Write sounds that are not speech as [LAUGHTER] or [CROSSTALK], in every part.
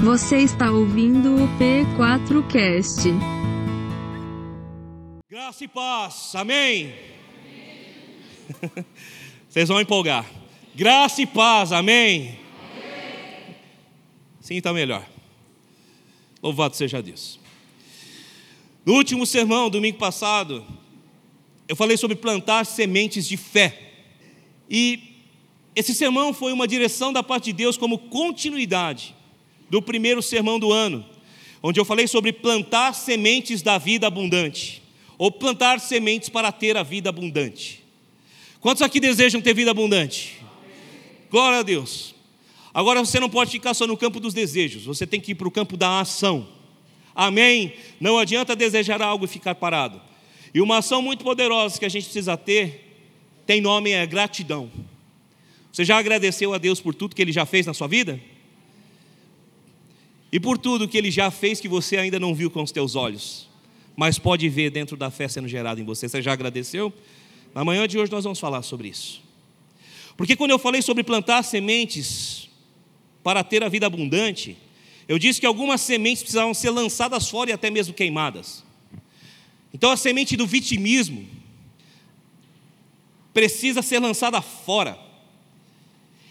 Você está ouvindo o P4Cast. Graça e paz, amém? [LAUGHS] Vocês vão empolgar. Graça e paz, amém? Sim, está melhor. Louvado seja Deus. No último sermão, domingo passado, eu falei sobre plantar sementes de fé. E esse sermão foi uma direção da parte de Deus como continuidade do primeiro sermão do ano, onde eu falei sobre plantar sementes da vida abundante, ou plantar sementes para ter a vida abundante. Quantos aqui desejam ter vida abundante? Glória a Deus. Agora você não pode ficar só no campo dos desejos, você tem que ir para o campo da ação. Amém? Não adianta desejar algo e ficar parado. E uma ação muito poderosa que a gente precisa ter, tem nome, é gratidão. Você já agradeceu a Deus por tudo que Ele já fez na sua vida? E por tudo que Ele já fez que você ainda não viu com os teus olhos, mas pode ver dentro da fé sendo gerada em você. Você já agradeceu? Na manhã de hoje nós vamos falar sobre isso. Porque quando eu falei sobre plantar sementes para ter a vida abundante, eu disse que algumas sementes precisavam ser lançadas fora e até mesmo queimadas. Então a semente do vitimismo precisa ser lançada fora.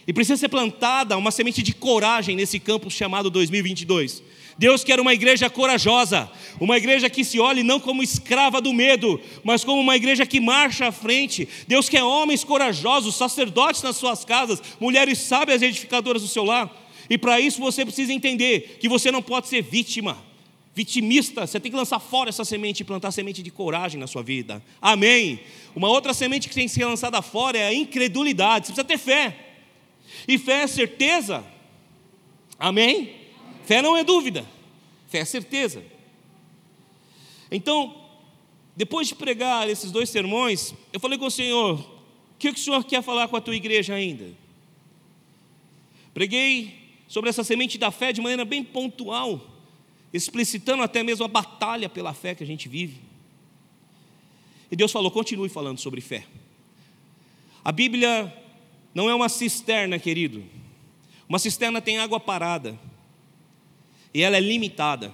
E precisa ser plantada uma semente de coragem nesse campo chamado 2022. Deus quer uma igreja corajosa, uma igreja que se olhe não como escrava do medo, mas como uma igreja que marcha à frente. Deus quer homens corajosos, sacerdotes nas suas casas, mulheres sábias edificadoras do seu lar. E para isso você precisa entender que você não pode ser vítima, vitimista. Você tem que lançar fora essa semente e plantar semente de coragem na sua vida. Amém. Uma outra semente que tem que ser lançada fora é a incredulidade. Você precisa ter fé. E fé é certeza. Amém? Fé não é dúvida. Fé é certeza. Então, depois de pregar esses dois sermões, eu falei com o Senhor: o que o Senhor quer falar com a tua igreja ainda? Preguei sobre essa semente da fé de maneira bem pontual, explicitando até mesmo a batalha pela fé que a gente vive. E Deus falou: continue falando sobre fé. A Bíblia não é uma cisterna, querido. Uma cisterna tem água parada. E ela é limitada.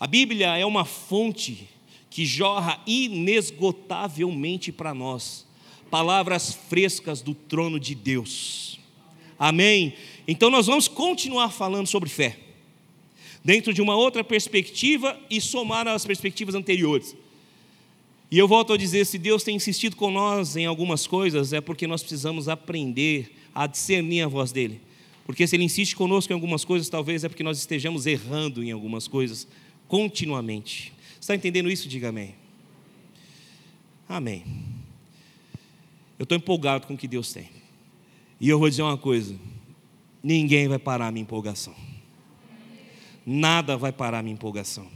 A Bíblia é uma fonte que jorra inesgotavelmente para nós palavras frescas do trono de Deus. Amém? Então nós vamos continuar falando sobre fé, dentro de uma outra perspectiva e somar as perspectivas anteriores. E eu volto a dizer: se Deus tem insistido com nós em algumas coisas, é porque nós precisamos aprender a discernir a voz dEle. Porque se Ele insiste conosco em algumas coisas, talvez é porque nós estejamos errando em algumas coisas continuamente. Está entendendo isso? Diga amém. Amém. Eu estou empolgado com o que Deus tem. E eu vou dizer uma coisa: ninguém vai parar a minha empolgação. Nada vai parar a minha empolgação.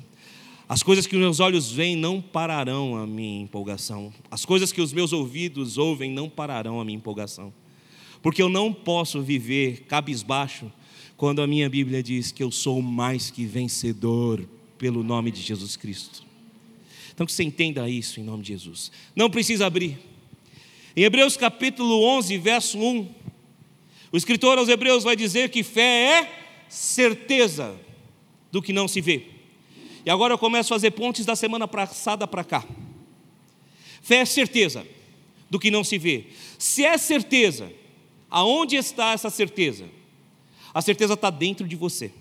As coisas que os meus olhos veem não pararão a minha empolgação. As coisas que os meus ouvidos ouvem não pararão a minha empolgação. Porque eu não posso viver cabisbaixo quando a minha Bíblia diz que eu sou mais que vencedor pelo nome de Jesus Cristo. Então que você entenda isso em nome de Jesus. Não precisa abrir. Em Hebreus capítulo 11, verso 1, o escritor aos Hebreus vai dizer que fé é certeza do que não se vê e agora eu começo a fazer pontes da semana passada para cá. Fé é certeza do que não se vê. Se é certeza, aonde está essa certeza? A certeza está dentro de você.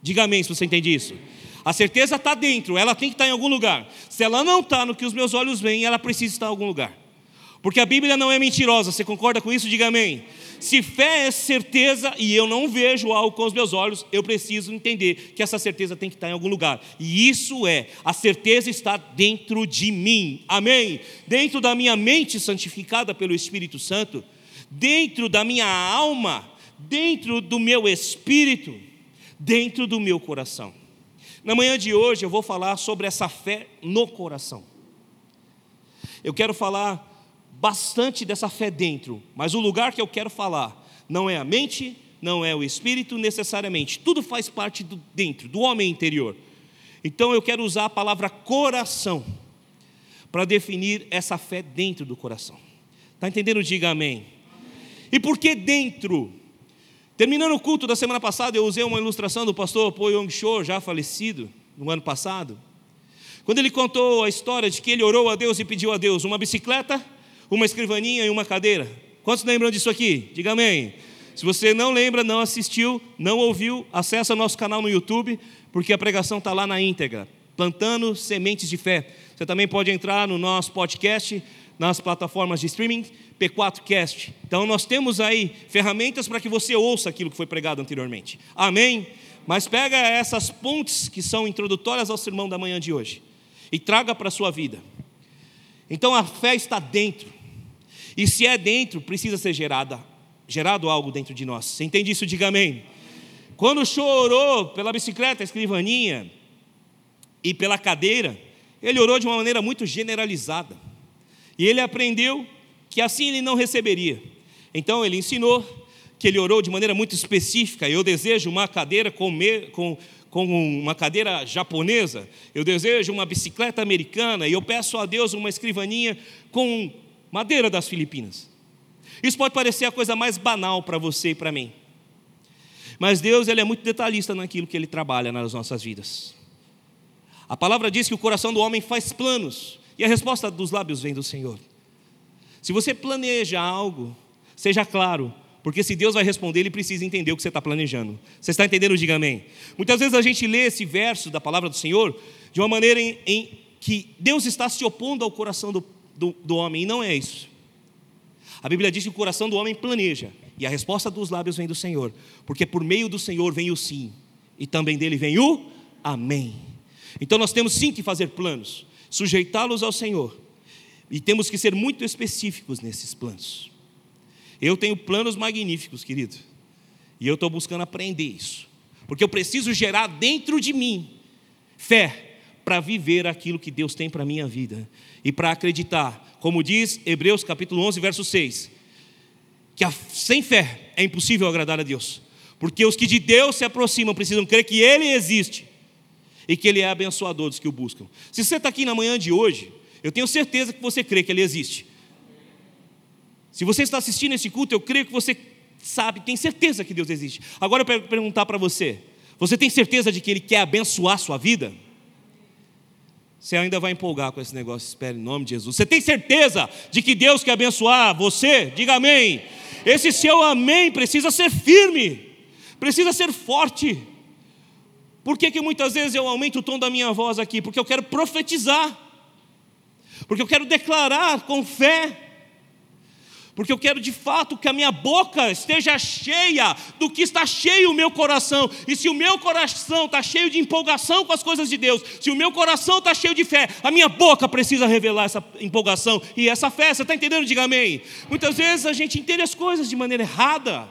Diga amém se você entende isso. A certeza está dentro, ela tem que estar em algum lugar. Se ela não está no que os meus olhos veem, ela precisa estar em algum lugar. Porque a Bíblia não é mentirosa, você concorda com isso? Diga amém. Se fé é certeza e eu não vejo algo com os meus olhos, eu preciso entender que essa certeza tem que estar em algum lugar. E isso é, a certeza está dentro de mim. Amém? Dentro da minha mente santificada pelo Espírito Santo, dentro da minha alma, dentro do meu espírito, dentro do meu coração. Na manhã de hoje eu vou falar sobre essa fé no coração. Eu quero falar bastante dessa fé dentro, mas o lugar que eu quero falar não é a mente, não é o espírito necessariamente, tudo faz parte do dentro, do homem interior. Então eu quero usar a palavra coração para definir essa fé dentro do coração. Está entendendo? Diga amém. E por que dentro? Terminando o culto da semana passada, eu usei uma ilustração do pastor Po Yong Cho, já falecido, no ano passado. Quando ele contou a história de que ele orou a Deus e pediu a Deus uma bicicleta, uma escrivaninha e uma cadeira. Quantos lembram disso aqui? Diga amém. Se você não lembra, não assistiu, não ouviu, acessa o nosso canal no YouTube, porque a pregação está lá na íntegra. Plantando sementes de fé. Você também pode entrar no nosso podcast, nas plataformas de streaming, P4Cast. Então nós temos aí ferramentas para que você ouça aquilo que foi pregado anteriormente. Amém? Mas pega essas pontes que são introdutórias ao sermão da manhã de hoje e traga para a sua vida. Então a fé está dentro. E se é dentro, precisa ser gerada gerado algo dentro de nós. Você entende isso? Diga amém. Quando chorou pela bicicleta, escrivaninha e pela cadeira, ele orou de uma maneira muito generalizada. E ele aprendeu que assim ele não receberia. Então ele ensinou que ele orou de maneira muito específica. Eu desejo uma cadeira com, me, com, com uma cadeira japonesa, eu desejo uma bicicleta americana, e eu peço a Deus uma escrivaninha com madeira das Filipinas. Isso pode parecer a coisa mais banal para você e para mim. Mas Deus ele é muito detalhista naquilo que Ele trabalha nas nossas vidas. A palavra diz que o coração do homem faz planos, e a resposta dos lábios vem do Senhor. Se você planeja algo, seja claro, porque se Deus vai responder, Ele precisa entender o que você está planejando. Você está entendendo? Diga amém. Muitas vezes a gente lê esse verso da palavra do Senhor de uma maneira em, em que Deus está se opondo ao coração do, do, do homem, e não é isso. A Bíblia diz que o coração do homem planeja, e a resposta dos lábios vem do Senhor, porque por meio do Senhor vem o sim, e também dele vem o amém. Então nós temos sim que fazer planos, sujeitá-los ao Senhor, e temos que ser muito específicos nesses planos. Eu tenho planos magníficos, querido, e eu estou buscando aprender isso, porque eu preciso gerar dentro de mim fé para viver aquilo que Deus tem para a minha vida e para acreditar, como diz Hebreus capítulo 11, verso 6, que sem fé é impossível agradar a Deus, porque os que de Deus se aproximam precisam crer que Ele existe e que Ele é abençoador dos que o buscam. Se você está aqui na manhã de hoje, eu tenho certeza que você crê que Ele existe. Se você está assistindo esse culto, eu creio que você sabe, tem certeza que Deus existe. Agora eu quero perguntar para você: você tem certeza de que Ele quer abençoar a sua vida? Você ainda vai empolgar com esse negócio, espere em nome de Jesus. Você tem certeza de que Deus quer abençoar você? Diga amém. Esse seu amém precisa ser firme, precisa ser forte. Por que, que muitas vezes eu aumento o tom da minha voz aqui? Porque eu quero profetizar, porque eu quero declarar com fé porque eu quero de fato que a minha boca esteja cheia do que está cheio o meu coração. E se o meu coração está cheio de empolgação com as coisas de Deus, se o meu coração está cheio de fé, a minha boca precisa revelar essa empolgação e essa fé. Você está entendendo? Diga amém. Muitas vezes a gente entende as coisas de maneira errada.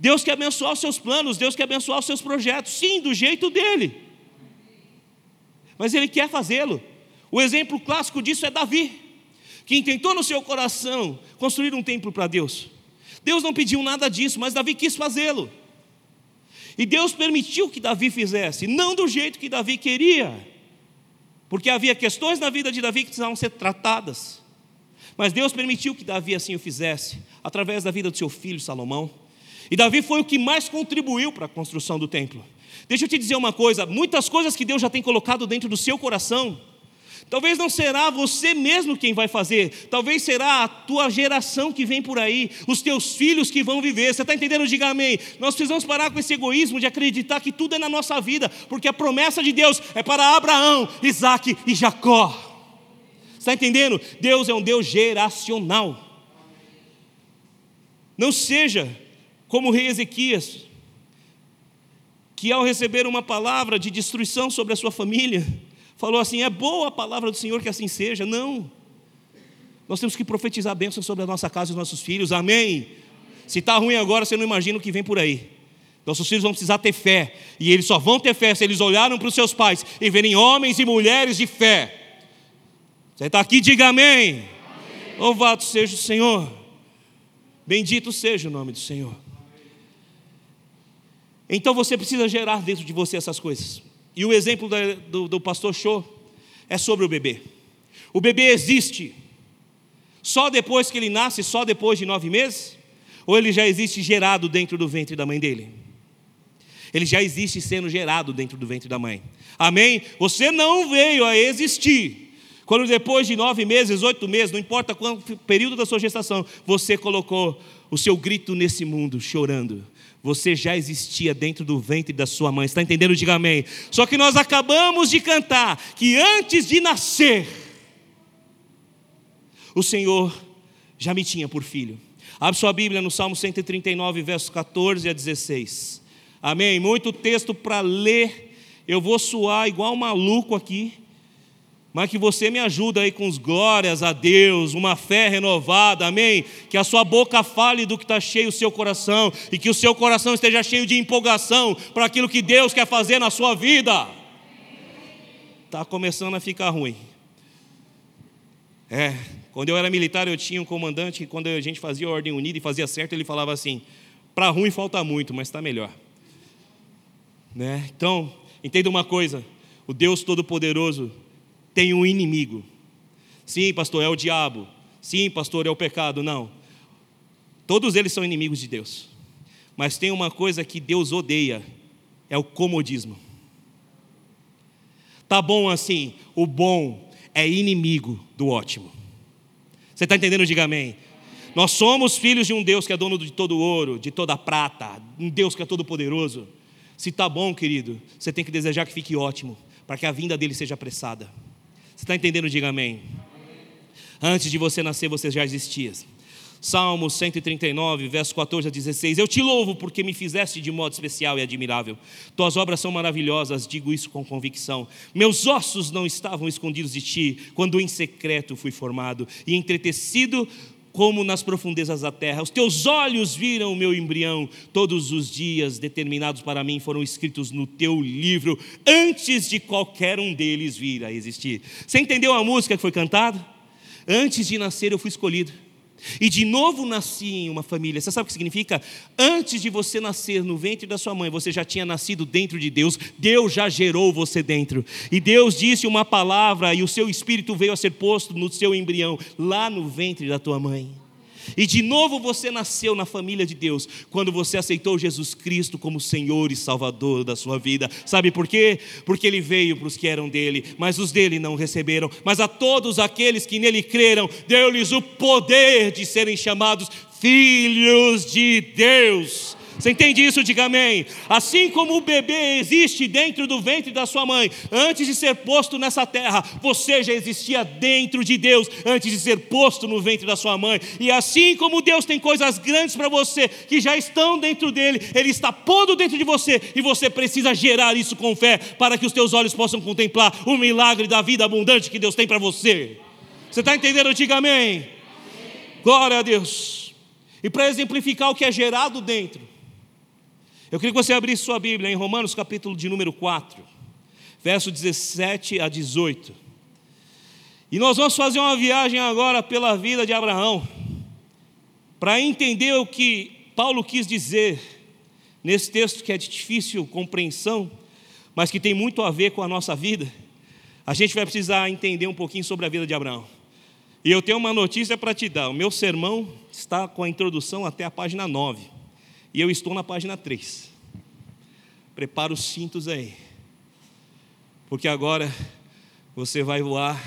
Deus quer abençoar os seus planos, Deus quer abençoar os seus projetos, sim, do jeito dele. Mas Ele quer fazê-lo. O exemplo clássico disso é Davi que intentou no seu coração construir um templo para Deus. Deus não pediu nada disso, mas Davi quis fazê-lo. E Deus permitiu que Davi fizesse, não do jeito que Davi queria, porque havia questões na vida de Davi que precisavam ser tratadas. Mas Deus permitiu que Davi assim o fizesse, através da vida do seu filho Salomão. E Davi foi o que mais contribuiu para a construção do templo. Deixa eu te dizer uma coisa: muitas coisas que Deus já tem colocado dentro do seu coração, Talvez não será você mesmo quem vai fazer, talvez será a tua geração que vem por aí, os teus filhos que vão viver. Você está entendendo? Diga amém. Nós precisamos parar com esse egoísmo de acreditar que tudo é na nossa vida, porque a promessa de Deus é para Abraão, Isaac e Jacó. Está entendendo? Deus é um Deus geracional. Não seja como o rei Ezequias, que ao receber uma palavra de destruição sobre a sua família, falou assim: é boa a palavra do Senhor que assim seja. Não. Nós temos que profetizar bênçãos sobre a nossa casa e os nossos filhos. Amém. Se está ruim agora, você não imagina o que vem por aí. Nossos filhos vão precisar ter fé. E eles só vão ter fé se eles olharam para os seus pais e verem homens e mulheres de fé. Você está aqui, diga amém. amém. Louvado seja o Senhor. Bendito seja o nome do Senhor. Então você precisa gerar dentro de você essas coisas. E o exemplo do, do pastor Show é sobre o bebê. O bebê existe só depois que ele nasce, só depois de nove meses? Ou ele já existe gerado dentro do ventre da mãe dele? Ele já existe sendo gerado dentro do ventre da mãe. Amém? Você não veio a existir. Quando depois de nove meses, oito meses, não importa quanto período da sua gestação, você colocou o seu grito nesse mundo, chorando. Você já existia dentro do ventre da sua mãe. Está entendendo? Diga amém. Só que nós acabamos de cantar que antes de nascer, o Senhor já me tinha por filho. Abre sua Bíblia no Salmo 139, versos 14 a 16. Amém? Muito texto para ler. Eu vou suar igual maluco aqui. Mas que você me ajuda aí com os glórias a Deus, uma fé renovada, amém? Que a sua boca fale do que está cheio o seu coração e que o seu coração esteja cheio de empolgação para aquilo que Deus quer fazer na sua vida. Está começando a ficar ruim. É, quando eu era militar, eu tinha um comandante que, quando a gente fazia a ordem unida e fazia certo, ele falava assim: para ruim falta muito, mas está melhor. Né? Então, entenda uma coisa: o Deus Todo-Poderoso tem um inimigo. Sim, pastor, é o diabo. Sim, pastor, é o pecado. Não. Todos eles são inimigos de Deus. Mas tem uma coisa que Deus odeia: é o comodismo. Tá bom assim, o bom é inimigo do ótimo. Você está entendendo? Diga amém. Nós somos filhos de um Deus que é dono de todo ouro, de toda prata, um Deus que é todo poderoso. Se está bom, querido, você tem que desejar que fique ótimo, para que a vinda dele seja apressada. Você está entendendo? Diga amém. Antes de você nascer, você já existia. Salmo 139, verso 14 a 16. Eu te louvo porque me fizeste de modo especial e admirável. Tuas obras são maravilhosas, digo isso com convicção. Meus ossos não estavam escondidos de ti, quando em secreto fui formado e entretecido como nas profundezas da terra. Os teus olhos viram o meu embrião. Todos os dias determinados para mim foram escritos no teu livro, antes de qualquer um deles vir a existir. Você entendeu a música que foi cantada? Antes de nascer eu fui escolhido. E de novo nasci em uma família. Você sabe o que significa? Antes de você nascer no ventre da sua mãe, você já tinha nascido dentro de Deus. Deus já gerou você dentro. E Deus disse uma palavra e o seu espírito veio a ser posto no seu embrião, lá no ventre da tua mãe. E de novo você nasceu na família de Deus quando você aceitou Jesus Cristo como Senhor e Salvador da sua vida. Sabe por quê? Porque ele veio para os que eram dele, mas os dele não receberam. Mas a todos aqueles que nele creram, deu-lhes o poder de serem chamados filhos de Deus. Você entende isso? Diga amém. Assim como o bebê existe dentro do ventre da sua mãe, antes de ser posto nessa terra, você já existia dentro de Deus, antes de ser posto no ventre da sua mãe. E assim como Deus tem coisas grandes para você, que já estão dentro dele, Ele está pondo dentro de você, e você precisa gerar isso com fé, para que os teus olhos possam contemplar o milagre da vida abundante que Deus tem para você. Você está entendendo? Diga amém. Glória a Deus. E para exemplificar o que é gerado dentro, eu queria que você abrisse sua Bíblia em Romanos capítulo de número 4, verso 17 a 18. E nós vamos fazer uma viagem agora pela vida de Abraão, para entender o que Paulo quis dizer nesse texto que é de difícil compreensão, mas que tem muito a ver com a nossa vida. A gente vai precisar entender um pouquinho sobre a vida de Abraão. E eu tenho uma notícia para te dar: o meu sermão está com a introdução até a página 9. E eu estou na página 3. Prepara os cintos aí. Porque agora você vai voar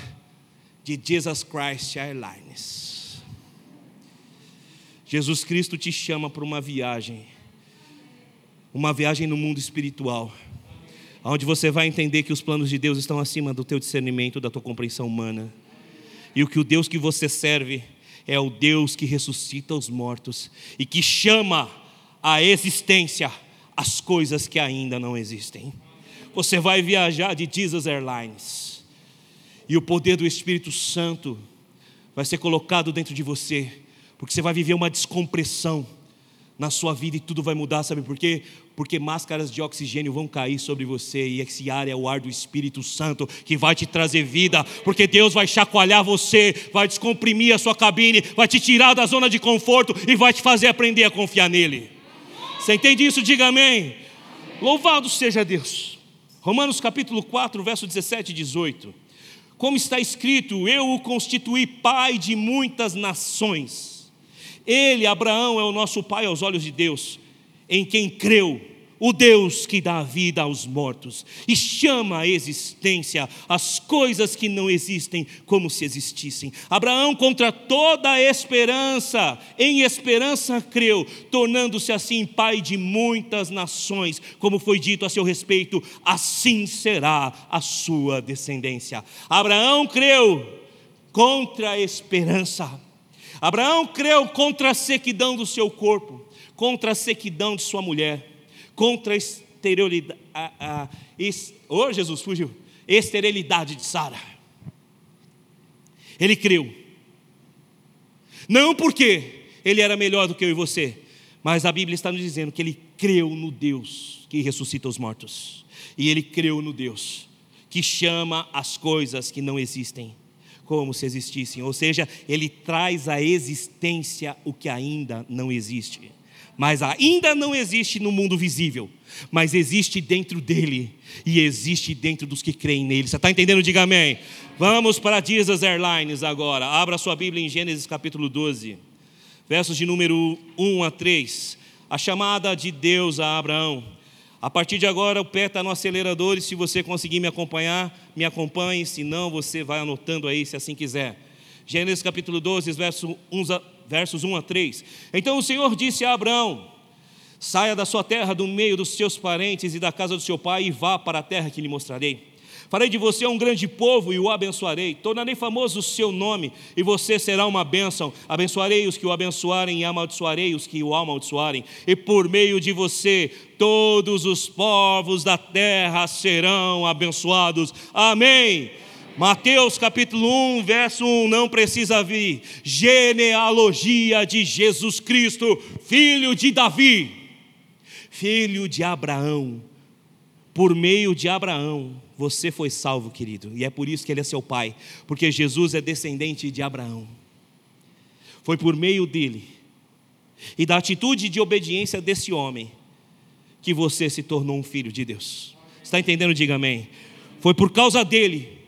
de Jesus Christ Airlines. Jesus Cristo te chama para uma viagem. Uma viagem no mundo espiritual. Onde você vai entender que os planos de Deus estão acima do teu discernimento, da tua compreensão humana. E o que o Deus que você serve é o Deus que ressuscita os mortos e que chama à existência as coisas que ainda não existem. Você vai viajar de Jesus Airlines e o poder do Espírito Santo vai ser colocado dentro de você, porque você vai viver uma descompressão na sua vida e tudo vai mudar, sabe por quê? Porque máscaras de oxigênio vão cair sobre você e esse ar é o ar do Espírito Santo que vai te trazer vida, porque Deus vai chacoalhar você, vai descomprimir a sua cabine, vai te tirar da zona de conforto e vai te fazer aprender a confiar nele. Você entende isso? Diga amém. Louvado seja Deus. Romanos capítulo 4, verso 17 e 18. Como está escrito, eu o constituí pai de muitas nações. Ele, Abraão, é o nosso pai aos olhos de Deus, em quem creu o Deus que dá vida aos mortos e chama à existência as coisas que não existem como se existissem. Abraão, contra toda a esperança, em esperança creu, tornando-se assim pai de muitas nações, como foi dito a seu respeito, assim será a sua descendência. Abraão creu contra a esperança. Abraão creu contra a sequidão do seu corpo, contra a sequidão de sua mulher contra a esterilidade. A, a, oh, Jesus, fugiu. Esterilidade de Sara. Ele creu. Não porque ele era melhor do que eu e você, mas a Bíblia está nos dizendo que ele creu no Deus que ressuscita os mortos. E ele creu no Deus que chama as coisas que não existem como se existissem. Ou seja, ele traz à existência o que ainda não existe mas ainda não existe no mundo visível, mas existe dentro dele e existe dentro dos que creem nele. Você está entendendo? Diga amém. Vamos para Jesus Airlines agora. Abra sua Bíblia em Gênesis capítulo 12, versos de número 1 a 3. A chamada de Deus a Abraão. A partir de agora, o pé está no acelerador e se você conseguir me acompanhar, me acompanhe, se não, você vai anotando aí, se assim quiser. Gênesis capítulo 12, verso 1 a versos 1 a 3. Então o Senhor disse a Abraão: Saia da sua terra, do meio dos seus parentes e da casa do seu pai, e vá para a terra que lhe mostrarei. Farei de você um grande povo e o abençoarei. Tornarei famoso o seu nome e você será uma bênção. Abençoarei os que o abençoarem e amaldiçoarei os que o amaldiçoarem. E por meio de você, todos os povos da terra serão abençoados. Amém. Mateus capítulo 1, verso 1, não precisa vir. Genealogia de Jesus Cristo, filho de Davi, filho de Abraão. Por meio de Abraão, você foi salvo, querido, e é por isso que ele é seu pai, porque Jesus é descendente de Abraão. Foi por meio dele e da atitude de obediência desse homem que você se tornou um filho de Deus. Está entendendo? Diga amém. Foi por causa dele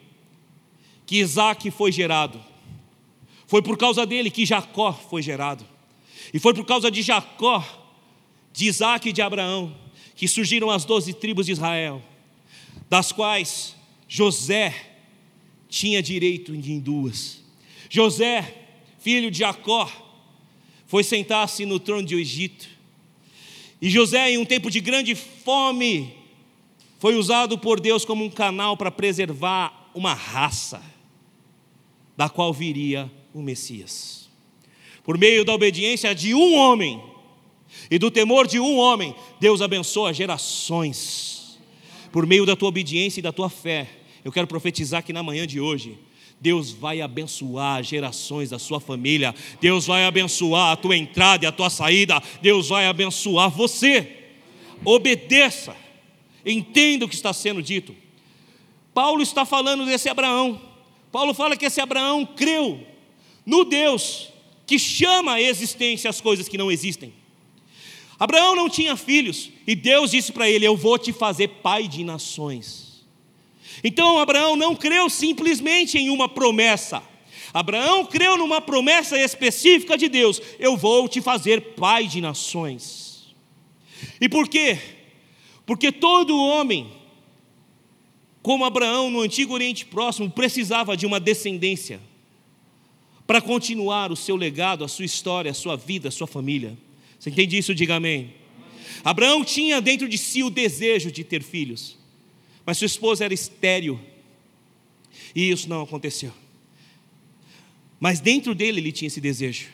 que Isaac foi gerado. Foi por causa dele que Jacó foi gerado. E foi por causa de Jacó, de Isaac e de Abraão, que surgiram as doze tribos de Israel, das quais José tinha direito em duas. José, filho de Jacó, foi sentar-se no trono de Egito. E José, em um tempo de grande fome, foi usado por Deus como um canal para preservar uma raça da qual viria o Messias. Por meio da obediência de um homem e do temor de um homem, Deus abençoa gerações. Por meio da tua obediência e da tua fé, eu quero profetizar que na manhã de hoje, Deus vai abençoar gerações da sua família, Deus vai abençoar a tua entrada e a tua saída, Deus vai abençoar você. Obedeça, entenda o que está sendo dito. Paulo está falando desse Abraão, Paulo fala que esse Abraão creu no Deus que chama à existência as coisas que não existem. Abraão não tinha filhos e Deus disse para ele: Eu vou te fazer pai de nações. Então Abraão não creu simplesmente em uma promessa. Abraão creu numa promessa específica de Deus: Eu vou te fazer pai de nações. E por quê? Porque todo homem como Abraão no antigo Oriente Próximo precisava de uma descendência para continuar o seu legado, a sua história, a sua vida, a sua família. Você entende isso? Diga amém. Abraão tinha dentro de si o desejo de ter filhos, mas sua esposa era estéril e isso não aconteceu. Mas dentro dele ele tinha esse desejo.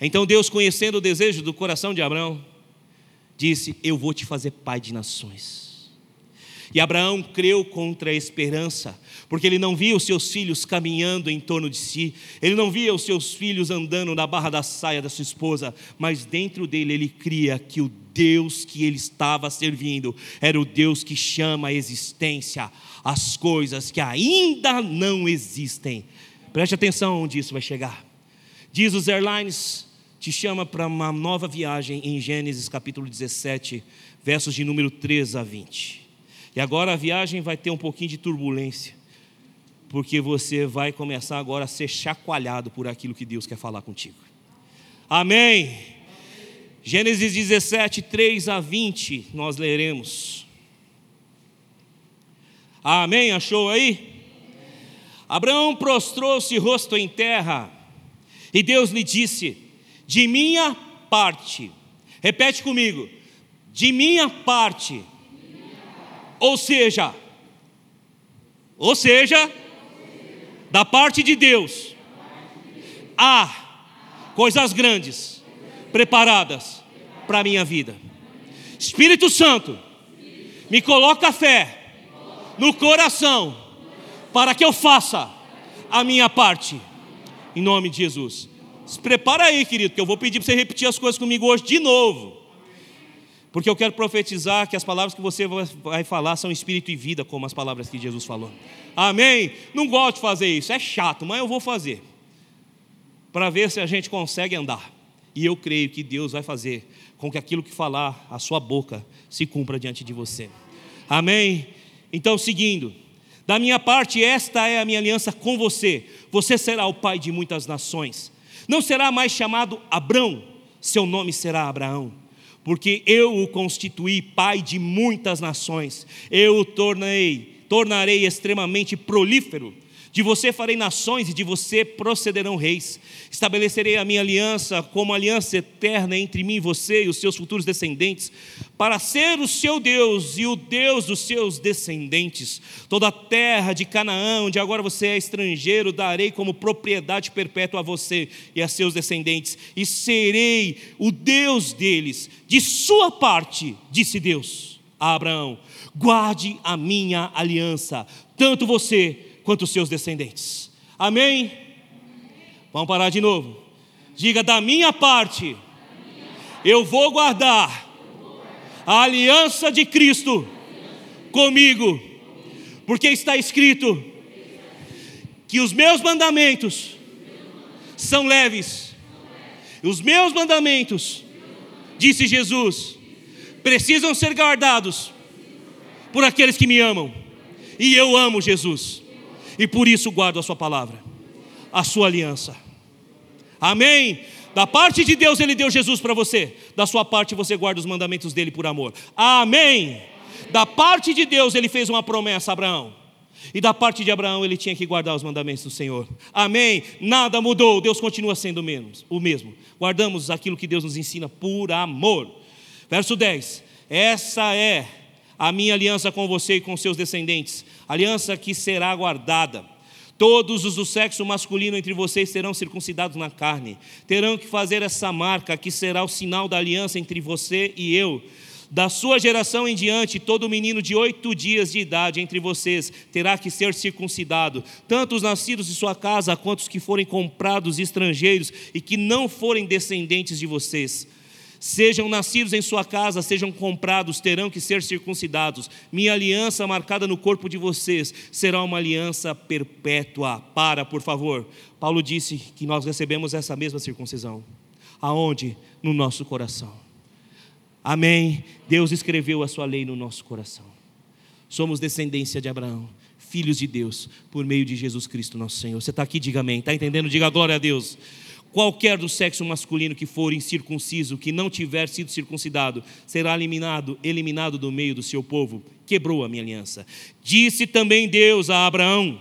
Então Deus, conhecendo o desejo do coração de Abraão, disse: Eu vou te fazer pai de nações. E Abraão creu contra a esperança, porque ele não via os seus filhos caminhando em torno de si, ele não via os seus filhos andando na barra da saia da sua esposa, mas dentro dele ele cria que o Deus que ele estava servindo era o Deus que chama a existência as coisas que ainda não existem. Preste atenção onde isso vai chegar. Diz os Airlines te chama para uma nova viagem em Gênesis capítulo 17, versos de número 3 a 20. E agora a viagem vai ter um pouquinho de turbulência, porque você vai começar agora a ser chacoalhado por aquilo que Deus quer falar contigo. Amém. Gênesis 17, 3 a 20, nós leremos. Amém? Achou aí? Abraão prostrou-se rosto em terra, e Deus lhe disse: De minha parte, repete comigo, de minha parte, ou seja, ou seja, da parte de Deus, há coisas grandes preparadas para a minha vida. Espírito Santo, me coloca fé no coração para que eu faça a minha parte, em nome de Jesus. Se prepara aí, querido, que eu vou pedir para você repetir as coisas comigo hoje de novo. Porque eu quero profetizar que as palavras que você vai falar são espírito e vida, como as palavras que Jesus falou. Amém? Não gosto de fazer isso, é chato, mas eu vou fazer. Para ver se a gente consegue andar. E eu creio que Deus vai fazer com que aquilo que falar a sua boca se cumpra diante de você. Amém? Então, seguindo. Da minha parte, esta é a minha aliança com você. Você será o pai de muitas nações. Não será mais chamado Abrão, seu nome será Abraão porque eu o constituí pai de muitas nações, eu o tornei, tornarei extremamente prolífero. De você farei nações e de você procederão reis. Estabelecerei a minha aliança como aliança eterna entre mim e você e os seus futuros descendentes, para ser o seu Deus e o Deus dos seus descendentes. Toda a terra de Canaã, onde agora você é estrangeiro, darei como propriedade perpétua a você e a seus descendentes, e serei o Deus deles. De sua parte, disse Deus a Abraão: guarde a minha aliança, tanto você quanto os seus descendentes. Amém? Vamos parar de novo. Diga: da minha parte, eu vou guardar a aliança de Cristo comigo, porque está escrito que os meus mandamentos são leves, os meus mandamentos, disse Jesus, precisam ser guardados por aqueles que me amam, e eu amo Jesus e por isso guardo a Sua palavra, a Sua aliança. Amém? Da parte de Deus, Ele deu Jesus para você, da sua parte, você guarda os mandamentos dele por amor. Amém? Da parte de Deus, Ele fez uma promessa a Abraão. E da parte de Abraão, ele tinha que guardar os mandamentos do Senhor. Amém? Nada mudou, Deus continua sendo o mesmo. Guardamos aquilo que Deus nos ensina por amor. Verso 10: Essa é a minha aliança com você e com seus descendentes, aliança que será guardada. Todos os do sexo masculino entre vocês serão circuncidados na carne. Terão que fazer essa marca, que será o sinal da aliança entre você e eu. Da sua geração em diante, todo menino de oito dias de idade entre vocês terá que ser circuncidado, tanto os nascidos de sua casa quanto os que forem comprados estrangeiros e que não forem descendentes de vocês Sejam nascidos em sua casa, sejam comprados, terão que ser circuncidados. Minha aliança marcada no corpo de vocês será uma aliança perpétua. Para, por favor. Paulo disse que nós recebemos essa mesma circuncisão. Aonde? No nosso coração. Amém. Deus escreveu a sua lei no nosso coração. Somos descendência de Abraão, filhos de Deus, por meio de Jesus Cristo, nosso Senhor. Você está aqui, diga amém. Está entendendo? Diga glória a Deus. Qualquer do sexo masculino que for incircunciso, que não tiver sido circuncidado, será eliminado, eliminado do meio do seu povo. Quebrou a minha aliança. Disse também Deus a Abraão: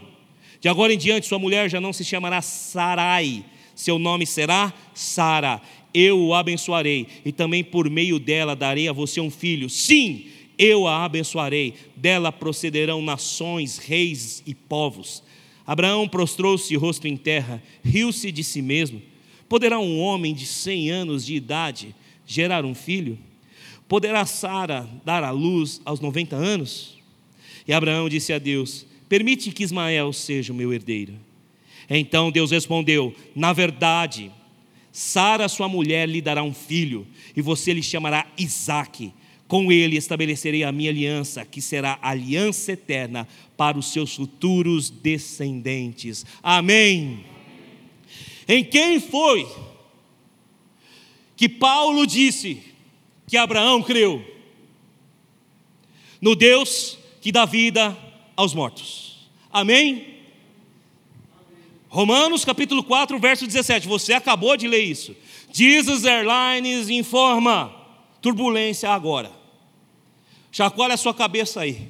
De agora em diante, sua mulher já não se chamará Sarai, seu nome será Sara. Eu o abençoarei, e também por meio dela darei a você um filho. Sim, eu a abençoarei. Dela procederão nações, reis e povos. Abraão prostrou-se rosto em terra, riu-se de si mesmo Poderá um homem de 100 anos de idade gerar um filho? Poderá Sara dar à luz aos 90 anos? E Abraão disse a Deus: Permite que Ismael seja o meu herdeiro. Então Deus respondeu: Na verdade, Sara, sua mulher, lhe dará um filho, e você lhe chamará Isaque. Com ele estabelecerei a minha aliança, que será aliança eterna para os seus futuros descendentes. Amém. Em quem foi que Paulo disse que Abraão creu? No Deus que dá vida aos mortos. Amém? Romanos capítulo 4, verso 17. Você acabou de ler isso. Jesus Airlines informa: turbulência agora. Chacoalha a sua cabeça aí.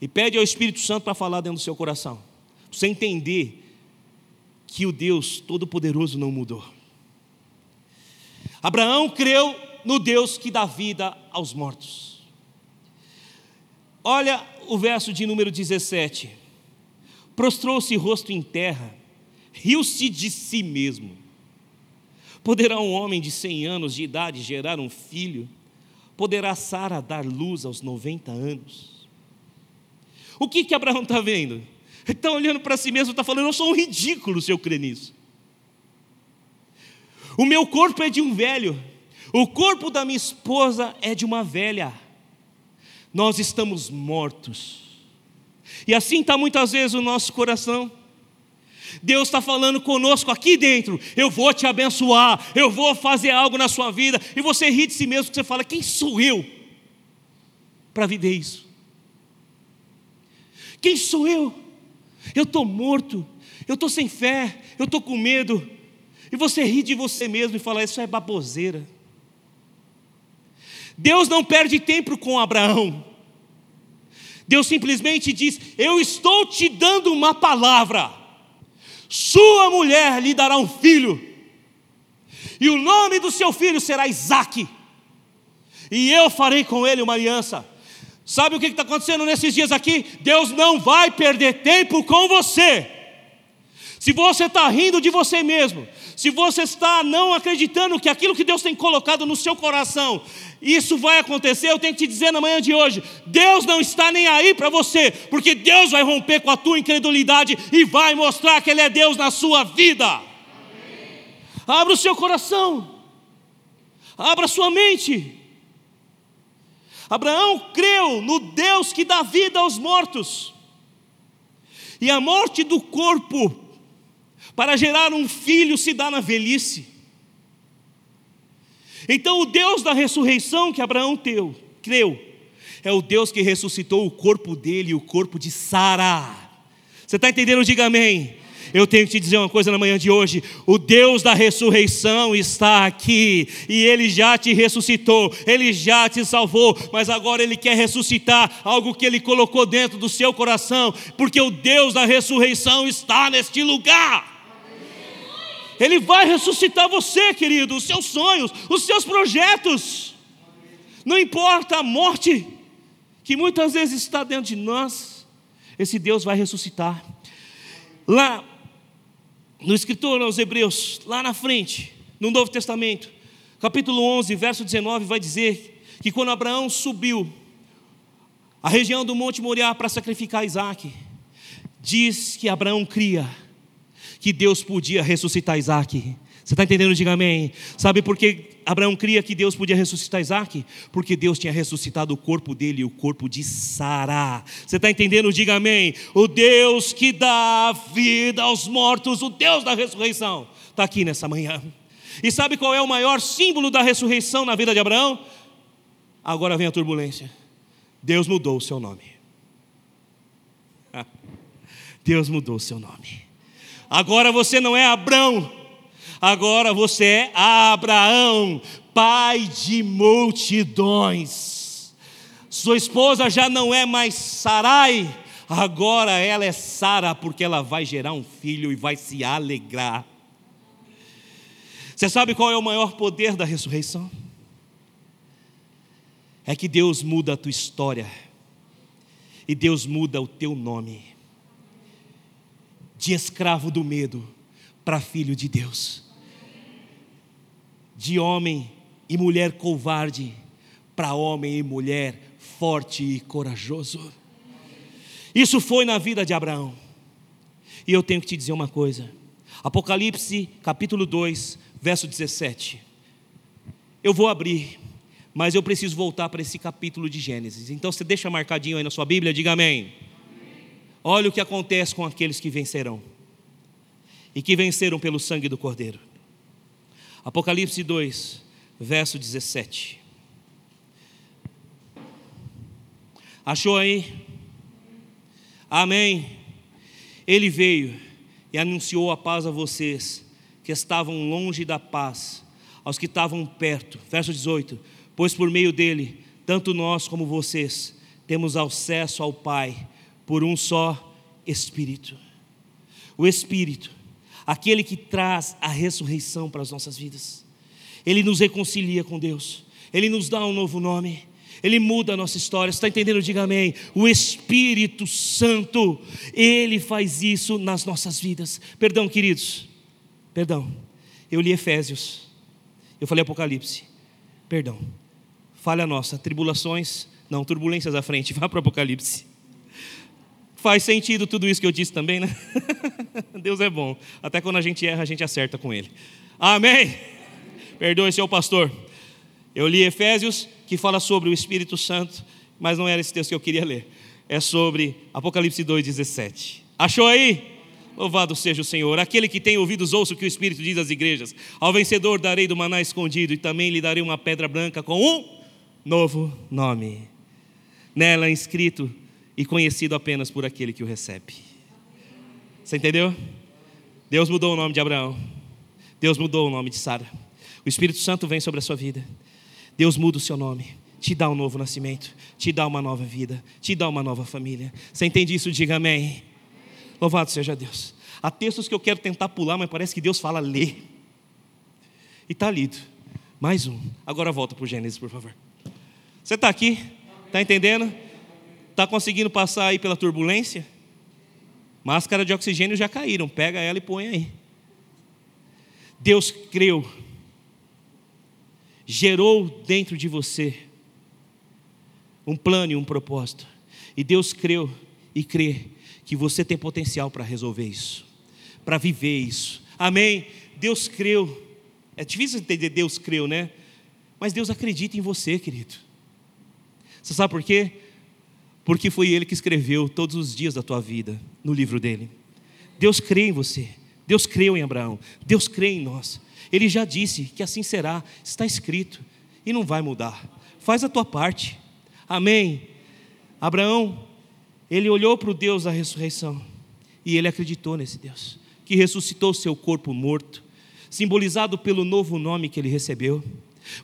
E pede ao Espírito Santo para falar dentro do seu coração. Para você entender que o Deus Todo-Poderoso não mudou. Abraão creu no Deus que dá vida aos mortos. Olha o verso de número 17. Prostrou-se rosto em terra, riu-se de si mesmo. Poderá um homem de 100 anos de idade gerar um filho? Poderá Sara dar luz aos 90 anos? O que que Abraão está vendo? Ele está olhando para si mesmo, está falando: Eu sou um ridículo se eu crer nisso. O meu corpo é de um velho, o corpo da minha esposa é de uma velha. Nós estamos mortos. E assim está muitas vezes o nosso coração. Deus está falando conosco aqui dentro. Eu vou te abençoar, eu vou fazer algo na sua vida. E você ri de si mesmo, você fala: quem sou eu para viver isso? Quem sou eu? Eu estou morto, eu estou sem fé, eu estou com medo. E você ri de você mesmo e fala: Isso é baboseira. Deus não perde tempo com Abraão. Deus simplesmente diz: Eu estou te dando uma palavra. Sua mulher lhe dará um filho, e o nome do seu filho será Isaque, e eu farei com ele uma aliança. Sabe o que está acontecendo nesses dias aqui? Deus não vai perder tempo com você. Se você está rindo de você mesmo, se você está não acreditando que aquilo que Deus tem colocado no seu coração, isso vai acontecer, eu tenho que te dizer na manhã de hoje: Deus não está nem aí para você, porque Deus vai romper com a tua incredulidade e vai mostrar que Ele é Deus na sua vida. Amém. Abra o seu coração, abra a sua mente. Abraão creu no Deus que dá vida aos mortos. E a morte do corpo para gerar um filho se dá na velhice. Então, o Deus da ressurreição que Abraão teu, creu, é o Deus que ressuscitou o corpo dele e o corpo de Sara. Você está entendendo? Diga amém. Eu tenho que te dizer uma coisa na manhã de hoje: o Deus da ressurreição está aqui, e Ele já te ressuscitou, Ele já te salvou, mas agora Ele quer ressuscitar algo que Ele colocou dentro do seu coração, porque o Deus da ressurreição está neste lugar. Ele vai ressuscitar você, querido, os seus sonhos, os seus projetos. Não importa a morte que muitas vezes está dentro de nós, esse Deus vai ressuscitar. Lá no escritor aos Hebreus, lá na frente, no Novo Testamento, capítulo 11, verso 19, vai dizer que quando Abraão subiu a região do Monte Moriá para sacrificar Isaac, diz que Abraão cria que Deus podia ressuscitar Isaac. Você está entendendo? Diga amém. Sabe por que Abraão cria que Deus podia ressuscitar Isaac? Porque Deus tinha ressuscitado o corpo dele, o corpo de Sara. Você está entendendo? Diga amém. O Deus que dá vida aos mortos, o Deus da ressurreição, está aqui nessa manhã. E sabe qual é o maior símbolo da ressurreição na vida de Abraão? Agora vem a turbulência. Deus mudou o seu nome. [LAUGHS] Deus mudou o seu nome. Agora você não é Abraão agora você é Abraão, pai de multidões. Sua esposa já não é mais Sarai, agora ela é Sara, porque ela vai gerar um filho e vai se alegrar. Você sabe qual é o maior poder da ressurreição? É que Deus muda a tua história, e Deus muda o teu nome, de escravo do medo para filho de Deus de homem e mulher covarde para homem e mulher forte e corajoso. Isso foi na vida de Abraão. E eu tenho que te dizer uma coisa. Apocalipse, capítulo 2, verso 17. Eu vou abrir, mas eu preciso voltar para esse capítulo de Gênesis. Então você deixa marcadinho aí na sua Bíblia, diga amém. amém. Olha o que acontece com aqueles que vencerão. E que venceram pelo sangue do Cordeiro. Apocalipse 2, verso 17. Achou aí? Amém. Ele veio e anunciou a paz a vocês que estavam longe da paz, aos que estavam perto. Verso 18: Pois por meio dele, tanto nós como vocês, temos acesso ao Pai por um só Espírito. O Espírito, aquele que traz a ressurreição para as nossas vidas, ele nos reconcilia com Deus, ele nos dá um novo nome. Ele muda a nossa história, está entendendo? Diga amém. O Espírito Santo, Ele faz isso nas nossas vidas. Perdão, queridos, perdão. Eu li Efésios, eu falei Apocalipse, perdão. Falha nossa, tribulações, não, turbulências à frente, [LAUGHS] vá para o Apocalipse. Faz sentido tudo isso que eu disse também, né? [LAUGHS] Deus é bom. Até quando a gente erra, a gente acerta com Ele. Amém. Perdoe, seu pastor. Eu li Efésios, que fala sobre o Espírito Santo, mas não era esse texto que eu queria ler. É sobre Apocalipse 2,17. Achou aí? Louvado seja o Senhor. Aquele que tem ouvidos, ouça o que o Espírito diz às igrejas. Ao vencedor darei do maná escondido, e também lhe darei uma pedra branca com um novo nome. Nela inscrito e conhecido apenas por aquele que o recebe. Você entendeu? Deus mudou o nome de Abraão. Deus mudou o nome de Sara. O Espírito Santo vem sobre a sua vida. Deus muda o seu nome, te dá um novo nascimento, te dá uma nova vida, te dá uma nova família. Você entende isso? Diga amém. Louvado seja Deus. Há textos que eu quero tentar pular, mas parece que Deus fala ler. E está lido. Mais um. Agora volta para o Gênesis, por favor. Você está aqui? Está entendendo? Está conseguindo passar aí pela turbulência? Máscara de oxigênio já caíram. Pega ela e põe aí. Deus creu gerou dentro de você um plano e um propósito. E Deus creu e crê que você tem potencial para resolver isso, para viver isso. Amém? Deus creu. É difícil entender Deus creu, né? Mas Deus acredita em você, querido. Você sabe por quê? Porque foi Ele que escreveu todos os dias da tua vida no livro dele. Deus crê em você. Deus creu em Abraão. Deus crê em nós. Ele já disse que assim será, está escrito e não vai mudar. Faz a tua parte. Amém. Abraão, ele olhou para o Deus da ressurreição e ele acreditou nesse Deus, que ressuscitou seu corpo morto, simbolizado pelo novo nome que ele recebeu.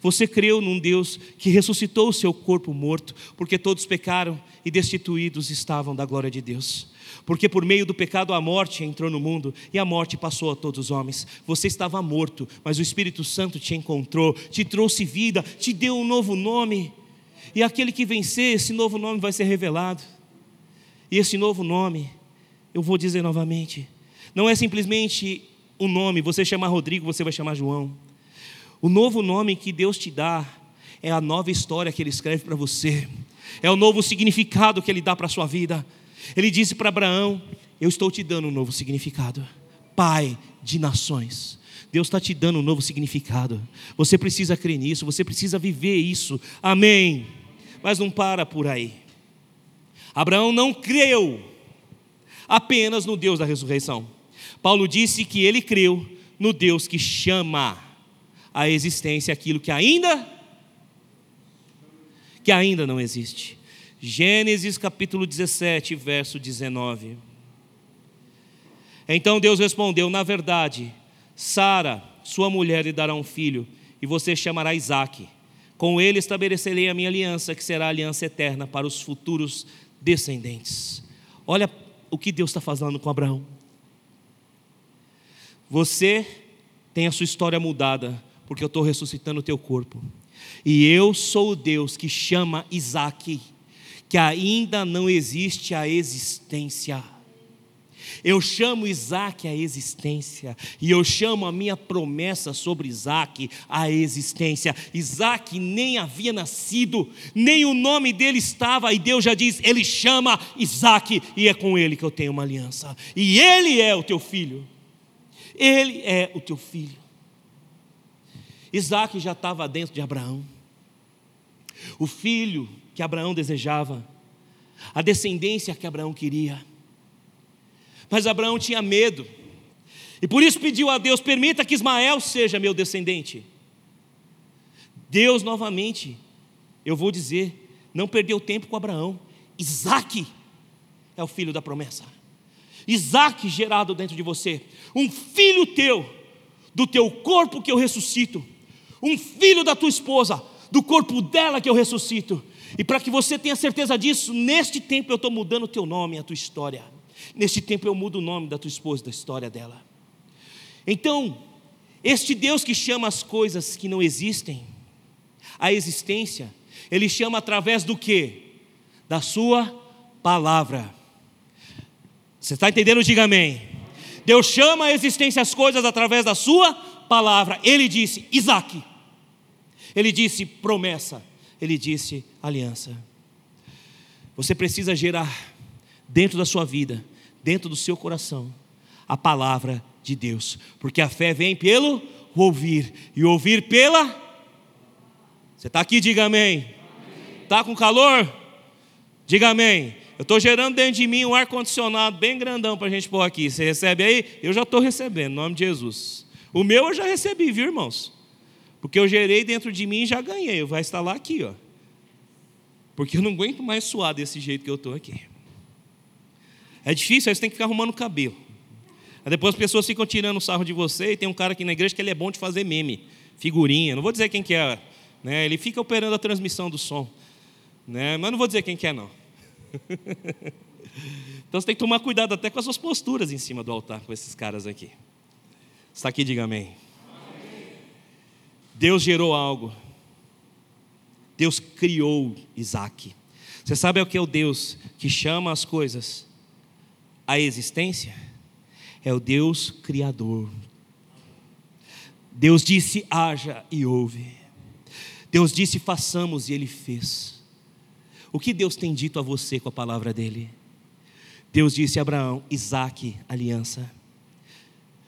Você creu num Deus que ressuscitou o seu corpo morto, porque todos pecaram e destituídos estavam da glória de Deus. Porque por meio do pecado a morte entrou no mundo e a morte passou a todos os homens. Você estava morto, mas o Espírito Santo te encontrou, te trouxe vida, te deu um novo nome. E aquele que vencer, esse novo nome vai ser revelado. E esse novo nome, eu vou dizer novamente, não é simplesmente um nome, você chamar Rodrigo, você vai chamar João. O novo nome que Deus te dá é a nova história que Ele escreve para você, é o novo significado que Ele dá para a sua vida. Ele disse para Abraão: Eu estou te dando um novo significado, Pai de nações. Deus está te dando um novo significado. Você precisa crer nisso, você precisa viver isso. Amém. Mas não para por aí. Abraão não creu apenas no Deus da ressurreição. Paulo disse que ele creu no Deus que chama a existência aquilo que ainda que ainda não existe. Gênesis capítulo 17, verso 19. Então Deus respondeu: Na verdade, Sara, sua mulher, lhe dará um filho, e você chamará Isaque. Com ele estabelecerei a minha aliança, que será aliança eterna para os futuros descendentes. Olha o que Deus está fazendo com Abraão. Você tem a sua história mudada, porque eu estou ressuscitando o teu corpo. E eu sou o Deus que chama Isaque que ainda não existe a existência. Eu chamo Isaac a existência, e eu chamo a minha promessa sobre Isaac a existência. Isaac nem havia nascido, nem o nome dele estava, e Deus já diz: Ele chama Isaac, e é com ele que eu tenho uma aliança, e ele é o teu filho. Ele é o teu filho. Isaac já estava dentro de Abraão, o filho que Abraão desejava, a descendência que Abraão queria. Mas Abraão tinha medo, e por isso pediu a Deus: permita que Ismael seja meu descendente. Deus, novamente, eu vou dizer, não perdeu tempo com Abraão. Isaac é o filho da promessa. Isaac gerado dentro de você, um filho teu, do teu corpo que eu ressuscito, um filho da tua esposa, do corpo dela que eu ressuscito. E para que você tenha certeza disso, neste tempo eu estou mudando o teu nome, a tua história. Neste tempo eu mudo o nome da tua esposa, da história dela. Então, este Deus que chama as coisas que não existem, a existência, Ele chama através do que? Da Sua palavra. Você está entendendo? Diga amém. Deus chama a existência as coisas através da Sua palavra. Ele disse Isaac, Ele disse promessa, Ele disse aliança. Você precisa gerar dentro da sua vida, dentro do seu coração, a palavra de Deus, porque a fé vem pelo ouvir, e ouvir pela. Você está aqui, diga amém. Está com calor? Diga amém. Eu estou gerando dentro de mim um ar-condicionado bem grandão para a gente pôr aqui. Você recebe aí? Eu já estou recebendo, em nome de Jesus. O meu eu já recebi, viu, irmãos? Porque eu gerei dentro de mim e já ganhei. Vai instalar aqui, ó. Porque eu não aguento mais suar desse jeito que eu estou aqui. É difícil, aí você tem que ficar arrumando o cabelo. Aí depois as pessoas ficam tirando sarro de você, e tem um cara aqui na igreja que ele é bom de fazer meme, figurinha. Não vou dizer quem que é, né? Ele fica operando a transmissão do som, né? Mas não vou dizer quem que é não. [LAUGHS] então você tem que tomar cuidado até com as suas posturas em cima do altar com esses caras aqui. Está aqui, diga amém. Deus gerou algo. Deus criou Isaac. Você sabe o que é o Deus que chama as coisas à existência? é o Deus Criador. Deus disse: haja e ouve. Deus disse: façamos e Ele fez. O que Deus tem dito a você com a palavra dele? Deus disse a Abraão: Isaac, aliança.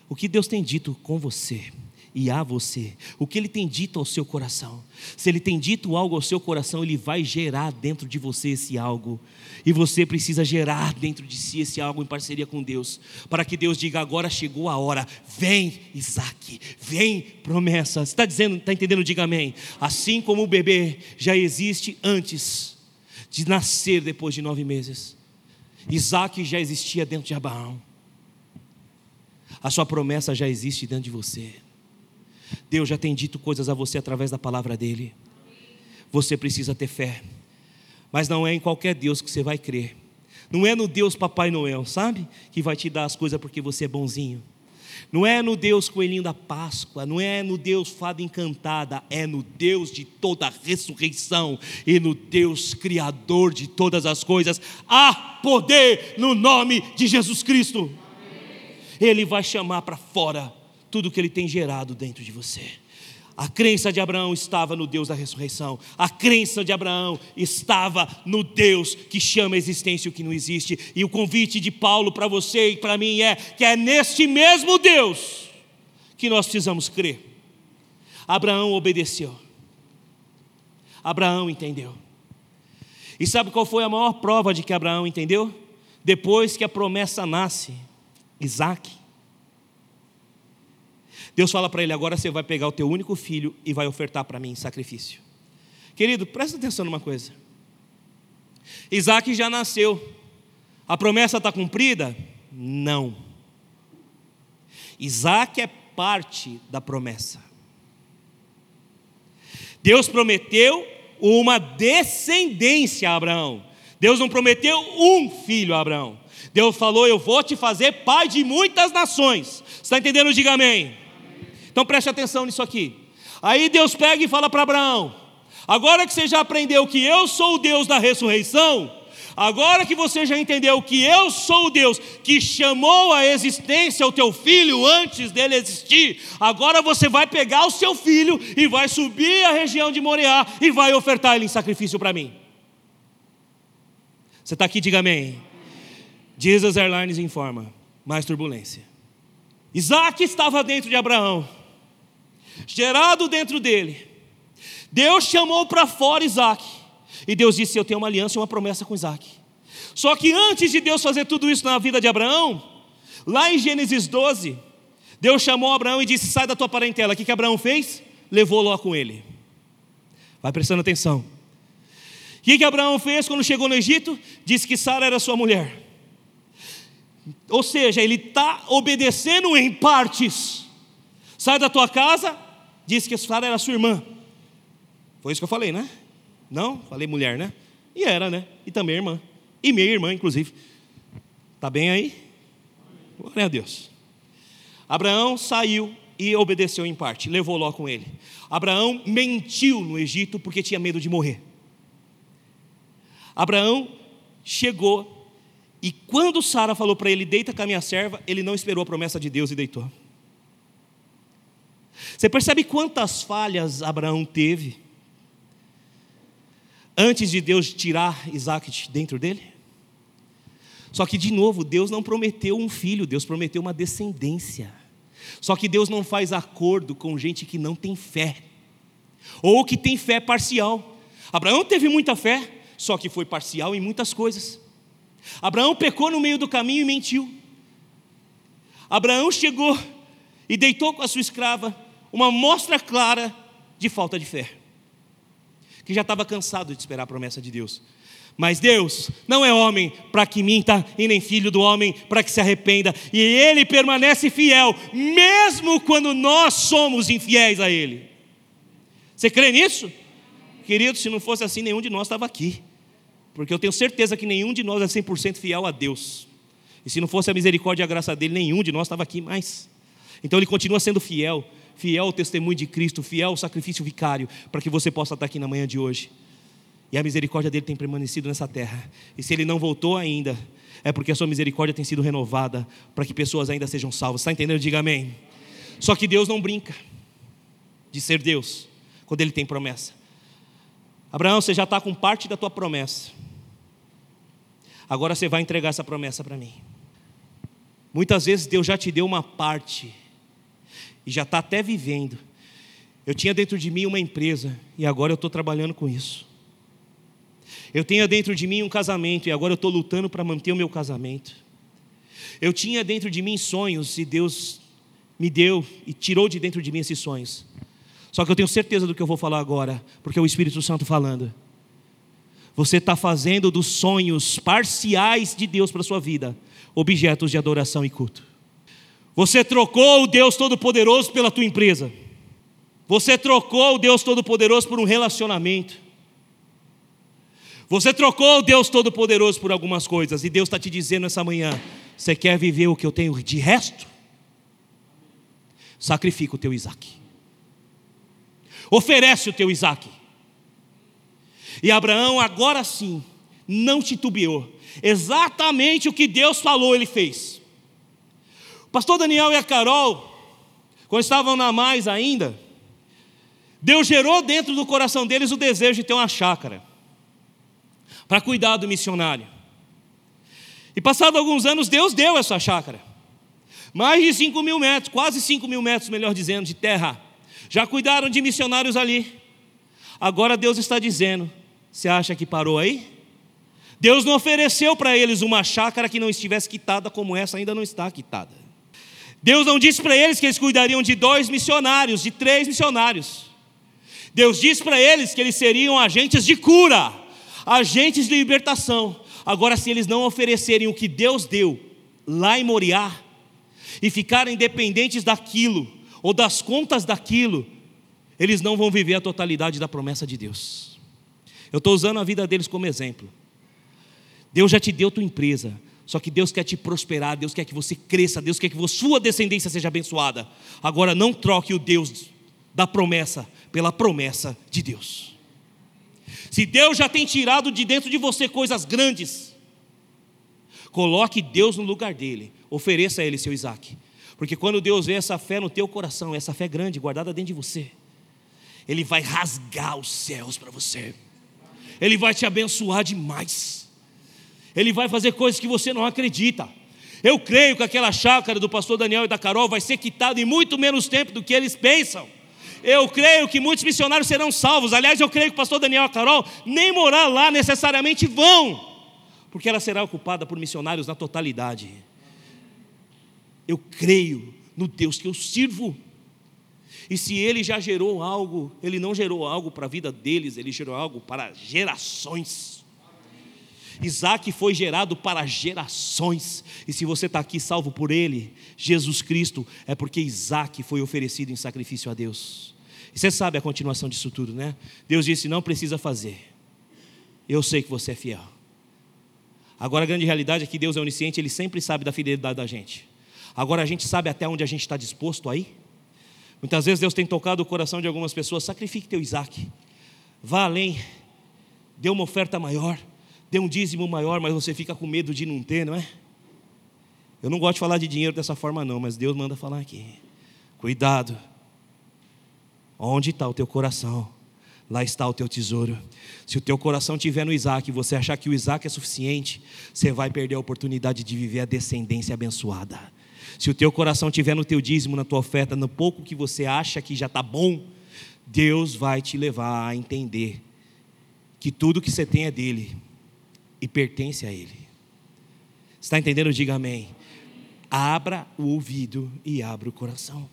O que Deus tem dito com você? e a você. O que ele tem dito ao seu coração. Se ele tem dito algo ao seu coração, ele vai gerar dentro de você esse algo. E você precisa gerar dentro de si esse algo em parceria com Deus, para que Deus diga: agora chegou a hora, vem Isaac, vem promessa. Você está dizendo, está entendendo? Diga amém. Assim como o bebê já existe antes de nascer depois de nove meses, Isaac já existia dentro de Abraão. A sua promessa já existe dentro de você. Deus já tem dito coisas a você através da palavra dele. Você precisa ter fé. Mas não é em qualquer Deus que você vai crer. Não é no Deus Papai Noel, sabe? Que vai te dar as coisas porque você é bonzinho. Não é no Deus coelhinho da Páscoa, não é no Deus fada encantada, é no Deus de toda a ressurreição e no Deus criador de todas as coisas. Há poder no nome de Jesus Cristo. Ele vai chamar para fora tudo que ele tem gerado dentro de você. A crença de Abraão estava no Deus da ressurreição. A crença de Abraão estava no Deus que chama a existência o que não existe. E o convite de Paulo para você e para mim é que é neste mesmo Deus que nós precisamos crer. Abraão obedeceu. Abraão entendeu. E sabe qual foi a maior prova de que Abraão entendeu? Depois que a promessa nasce, Isaac. Deus fala para ele: agora você vai pegar o teu único filho e vai ofertar para mim em sacrifício. Querido, presta atenção numa coisa. Isaac já nasceu. A promessa está cumprida? Não. Isaac é parte da promessa. Deus prometeu uma descendência a Abraão. Deus não prometeu um filho a Abraão. Deus falou: Eu vou te fazer pai de muitas nações. Está entendendo? Diga amém. Então preste atenção nisso aqui. Aí Deus pega e fala para Abraão: agora que você já aprendeu que eu sou o Deus da ressurreição, agora que você já entendeu que eu sou o Deus que chamou a existência o teu filho antes dele existir, agora você vai pegar o seu filho e vai subir a região de Moriá e vai ofertar ele em sacrifício para mim. Você está aqui, diga amém. Jesus Airlines informa: mais turbulência. Isaac estava dentro de Abraão gerado dentro dele. Deus chamou para fora Isaac. E Deus disse: Eu tenho uma aliança e uma promessa com Isaac. Só que antes de Deus fazer tudo isso na vida de Abraão, lá em Gênesis 12, Deus chamou Abraão e disse: Sai da tua parentela. O que, que Abraão fez? Levou Ló com ele. Vai prestando atenção. O que, que Abraão fez quando chegou no Egito? Disse que Sara era sua mulher. Ou seja, ele está obedecendo em partes sai da tua casa, disse que Sara era sua irmã. Foi isso que eu falei, né? Não? Falei mulher, né? E era, né? E também irmã. E minha irmã, inclusive. Tá bem aí? Glória a Deus. Abraão saiu e obedeceu em parte, levou Ló com ele. Abraão mentiu no Egito porque tinha medo de morrer. Abraão chegou e quando Sara falou para ele, deita com a minha serva, ele não esperou a promessa de Deus e deitou. Você percebe quantas falhas Abraão teve antes de Deus tirar Isaac de dentro dele? Só que, de novo, Deus não prometeu um filho, Deus prometeu uma descendência. Só que Deus não faz acordo com gente que não tem fé, ou que tem fé parcial. Abraão teve muita fé, só que foi parcial em muitas coisas. Abraão pecou no meio do caminho e mentiu. Abraão chegou e deitou com a sua escrava uma mostra clara de falta de fé, que já estava cansado de esperar a promessa de Deus. Mas Deus não é homem para que minta, e nem filho do homem para que se arrependa, e Ele permanece fiel, mesmo quando nós somos infiéis a Ele. Você crê nisso? Querido, se não fosse assim, nenhum de nós estava aqui, porque eu tenho certeza que nenhum de nós é 100% fiel a Deus, e se não fosse a misericórdia e a graça dele, nenhum de nós estava aqui mais. Então Ele continua sendo fiel, fiel ao testemunho de Cristo, fiel ao sacrifício vicário, para que você possa estar aqui na manhã de hoje. E a misericórdia dele tem permanecido nessa terra. E se ele não voltou ainda, é porque a sua misericórdia tem sido renovada para que pessoas ainda sejam salvas. Está entendendo? Diga amém. Só que Deus não brinca de ser Deus quando ele tem promessa. Abraão, você já está com parte da tua promessa. Agora você vai entregar essa promessa para mim. Muitas vezes Deus já te deu uma parte e já está até vivendo. Eu tinha dentro de mim uma empresa e agora eu estou trabalhando com isso. Eu tinha dentro de mim um casamento e agora eu estou lutando para manter o meu casamento. Eu tinha dentro de mim sonhos e Deus me deu e tirou de dentro de mim esses sonhos. Só que eu tenho certeza do que eu vou falar agora, porque é o Espírito Santo falando. Você está fazendo dos sonhos parciais de Deus para a sua vida objetos de adoração e culto. Você trocou o Deus Todo-Poderoso pela tua empresa. Você trocou o Deus Todo-Poderoso por um relacionamento. Você trocou o Deus Todo-Poderoso por algumas coisas, e Deus está te dizendo essa manhã: você quer viver o que eu tenho de resto? Sacrifica o teu Isaac. Oferece o teu Isaac. E Abraão, agora sim, não titubeou. Exatamente o que Deus falou, ele fez. O pastor Daniel e a Carol, quando estavam na mais ainda, Deus gerou dentro do coração deles o desejo de ter uma chácara para cuidar do missionário. E passado alguns anos, Deus deu essa chácara. Mais de 5 mil metros, quase 5 mil metros, melhor dizendo, de terra. Já cuidaram de missionários ali. Agora Deus está dizendo: você acha que parou aí? Deus não ofereceu para eles uma chácara que não estivesse quitada, como essa ainda não está quitada. Deus não disse para eles que eles cuidariam de dois missionários, de três missionários. Deus disse para eles que eles seriam agentes de cura agentes de libertação. Agora, se eles não oferecerem o que Deus deu lá em Moriá e ficarem dependentes daquilo ou das contas daquilo, eles não vão viver a totalidade da promessa de Deus. Eu estou usando a vida deles como exemplo. Deus já te deu tua empresa, só que Deus quer te prosperar, Deus quer que você cresça, Deus quer que sua descendência seja abençoada. Agora não troque o Deus da promessa pela promessa de Deus. Se Deus já tem tirado de dentro de você coisas grandes, coloque Deus no lugar dele, ofereça a ele seu Isaac. Porque quando Deus vê essa fé no teu coração, essa fé grande guardada dentro de você, Ele vai rasgar os céus para você, Ele vai te abençoar demais, Ele vai fazer coisas que você não acredita. Eu creio que aquela chácara do pastor Daniel e da Carol vai ser quitada em muito menos tempo do que eles pensam. Eu creio que muitos missionários serão salvos. Aliás, eu creio que o pastor Daniel e a Carol nem morar lá necessariamente vão, porque ela será ocupada por missionários na totalidade. Eu creio no Deus que eu sirvo. E se ele já gerou algo, ele não gerou algo para a vida deles, ele gerou algo para gerações. Isaac foi gerado para gerações, e se você está aqui salvo por ele, Jesus Cristo, é porque Isaac foi oferecido em sacrifício a Deus. E você sabe a continuação disso tudo, né? Deus disse: não precisa fazer, eu sei que você é fiel. Agora a grande realidade é que Deus é onisciente, Ele sempre sabe da fidelidade da gente. Agora a gente sabe até onde a gente está disposto a ir. Muitas vezes Deus tem tocado o coração de algumas pessoas, sacrifique teu Isaac, vá além, dê uma oferta maior dê um dízimo maior, mas você fica com medo de não ter, não é? Eu não gosto de falar de dinheiro dessa forma, não, mas Deus manda falar aqui. Cuidado. Onde está o teu coração? Lá está o teu tesouro. Se o teu coração estiver no Isaac e você achar que o Isaac é suficiente, você vai perder a oportunidade de viver a descendência abençoada. Se o teu coração estiver no teu dízimo, na tua oferta, no pouco que você acha que já está bom, Deus vai te levar a entender que tudo que você tem é dele e pertence a Ele. Está entendendo? Diga amém. Abra o ouvido e abra o coração.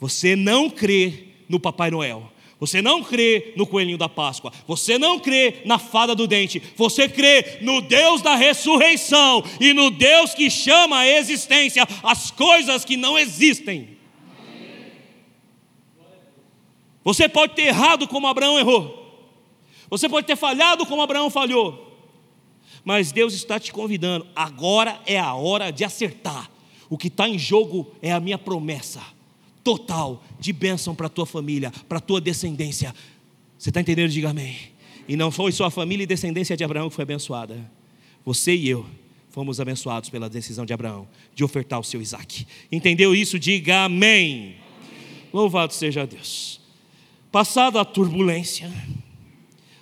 Você não crê no Papai Noel. Você não crê no coelhinho da Páscoa. Você não crê na fada do dente. Você crê no Deus da ressurreição e no Deus que chama à existência as coisas que não existem. Você pode ter errado como Abraão errou. Você pode ter falhado como Abraão falhou. Mas Deus está te convidando, agora é a hora de acertar. O que está em jogo é a minha promessa total de bênção para a tua família, para a tua descendência. Você está entendendo? Diga amém. E não foi só a família e descendência de Abraão que foi abençoada. Você e eu fomos abençoados pela decisão de Abraão de ofertar o seu Isaac. Entendeu isso? Diga amém. Louvado seja Deus. Passada a turbulência,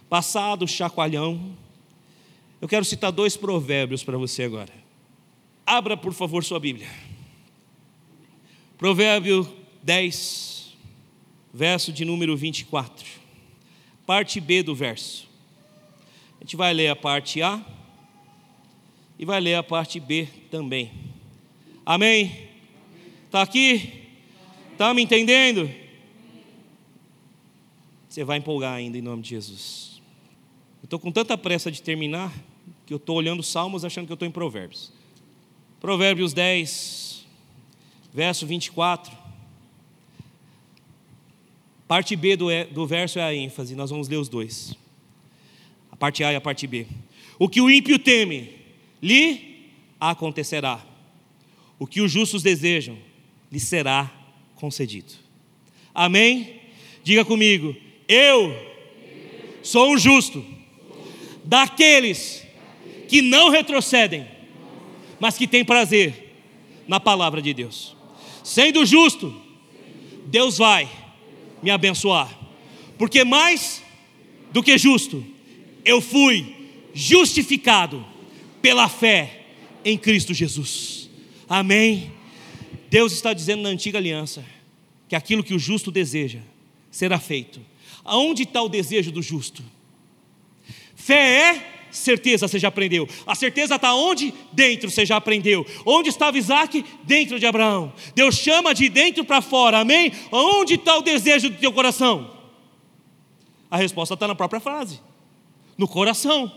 passado o chacoalhão, eu quero citar dois provérbios para você agora. Abra, por favor, sua Bíblia. Provérbio 10, verso de número 24. Parte B do verso. A gente vai ler a parte A e vai ler a parte B também. Amém? Está aqui? Está me entendendo? Você vai empolgar ainda em nome de Jesus. Eu estou com tanta pressa de terminar que eu estou olhando Salmos achando que eu estou em Provérbios. Provérbios 10, verso 24. Parte B do, do verso é a ênfase, nós vamos ler os dois. A parte A e a parte B. O que o ímpio teme, lhe acontecerá. O que os justos desejam, lhe será concedido. Amém? Diga comigo, eu sou um justo daqueles que não retrocedem, mas que têm prazer na palavra de Deus. Sendo justo, Deus vai me abençoar, porque mais do que justo, eu fui justificado pela fé em Cristo Jesus. Amém. Deus está dizendo na antiga aliança que aquilo que o justo deseja será feito. Aonde está o desejo do justo? Fé é certeza você já aprendeu. A certeza está onde? Dentro você já aprendeu. Onde estava Isaac? Dentro de Abraão. Deus chama de dentro para fora, amém? Onde está o desejo do teu coração? A resposta está na própria frase: no coração.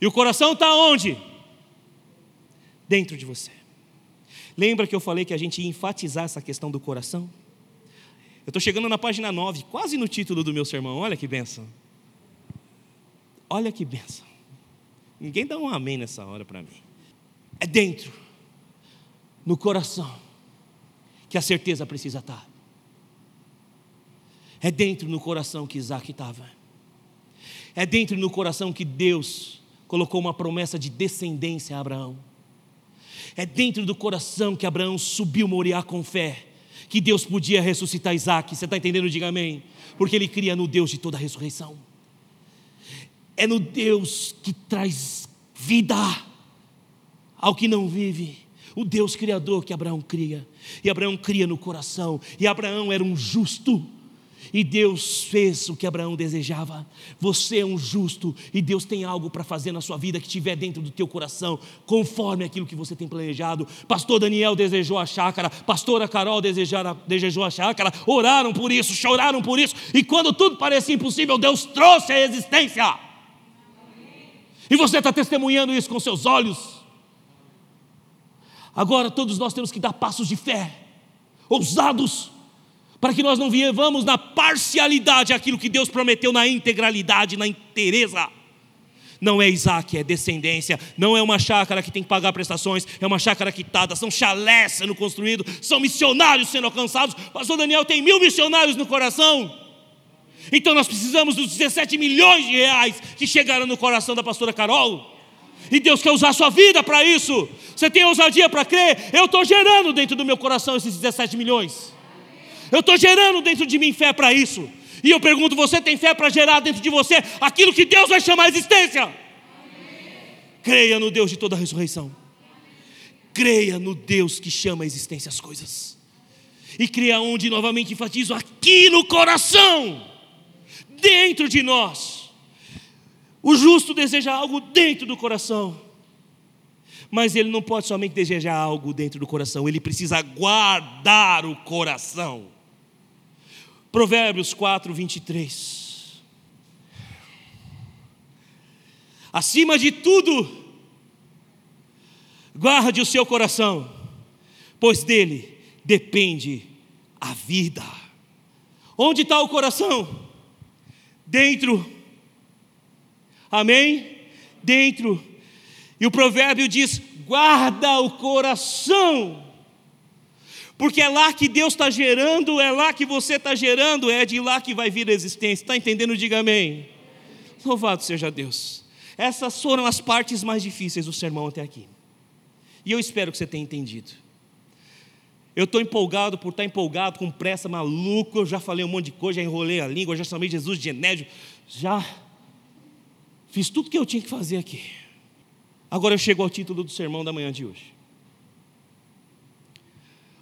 E o coração está onde? Dentro de você. Lembra que eu falei que a gente ia enfatizar essa questão do coração? Eu estou chegando na página 9, quase no título do meu sermão. Olha que benção. Olha que benção. Ninguém dá um amém nessa hora para mim. É dentro, no coração, que a certeza precisa estar. É dentro no coração que Isaac estava. É dentro no coração que Deus colocou uma promessa de descendência a Abraão. É dentro do coração que Abraão subiu Moriá com fé, que Deus podia ressuscitar Isaac. Você está entendendo? Diga amém. Porque ele cria no Deus de toda a ressurreição é no Deus que traz vida ao que não vive. O Deus Criador que Abraão cria. E Abraão cria no coração. E Abraão era um justo. E Deus fez o que Abraão desejava. Você é um justo e Deus tem algo para fazer na sua vida que estiver dentro do teu coração, conforme aquilo que você tem planejado. Pastor Daniel desejou a chácara, pastora Carol desejou a chácara, oraram por isso, choraram por isso, e quando tudo parecia impossível, Deus trouxe a existência. E você está testemunhando isso com seus olhos. Agora todos nós temos que dar passos de fé, ousados, para que nós não vivamos na parcialidade aquilo que Deus prometeu na integralidade, na inteireza. Não é Isaac, é descendência. Não é uma chácara que tem que pagar prestações, é uma chácara quitada. São chalés sendo construídos, são missionários sendo alcançados. Pastor Daniel tem mil missionários no coração. Então nós precisamos dos 17 milhões de reais que chegaram no coração da pastora Carol. E Deus quer usar a sua vida para isso. Você tem ousadia para crer? Eu estou gerando dentro do meu coração esses 17 milhões. Eu estou gerando dentro de mim fé para isso. E eu pergunto: você tem fé para gerar dentro de você aquilo que Deus vai chamar a existência? Creia no Deus de toda a ressurreição. Creia no Deus que chama a existência as coisas. E creia onde novamente enfatizo aqui no coração, dentro de nós o justo deseja algo dentro do coração. Mas ele não pode somente desejar algo dentro do coração, ele precisa guardar o coração. Provérbios 4, 23. Acima de tudo, guarde o seu coração, pois dele depende a vida. Onde está o coração? Dentro Amém? Dentro. E o provérbio diz: guarda o coração. Porque é lá que Deus está gerando, é lá que você está gerando, é de lá que vai vir a existência. Está entendendo? Diga amém. Louvado seja Deus. Essas foram as partes mais difíceis do sermão até aqui. E eu espero que você tenha entendido. Eu estou empolgado por estar empolgado, com pressa, maluco. Eu já falei um monte de coisa, já enrolei a língua, já chamei Jesus de Enédio, já Fiz tudo que eu tinha que fazer aqui. Agora eu chego ao título do sermão da manhã de hoje.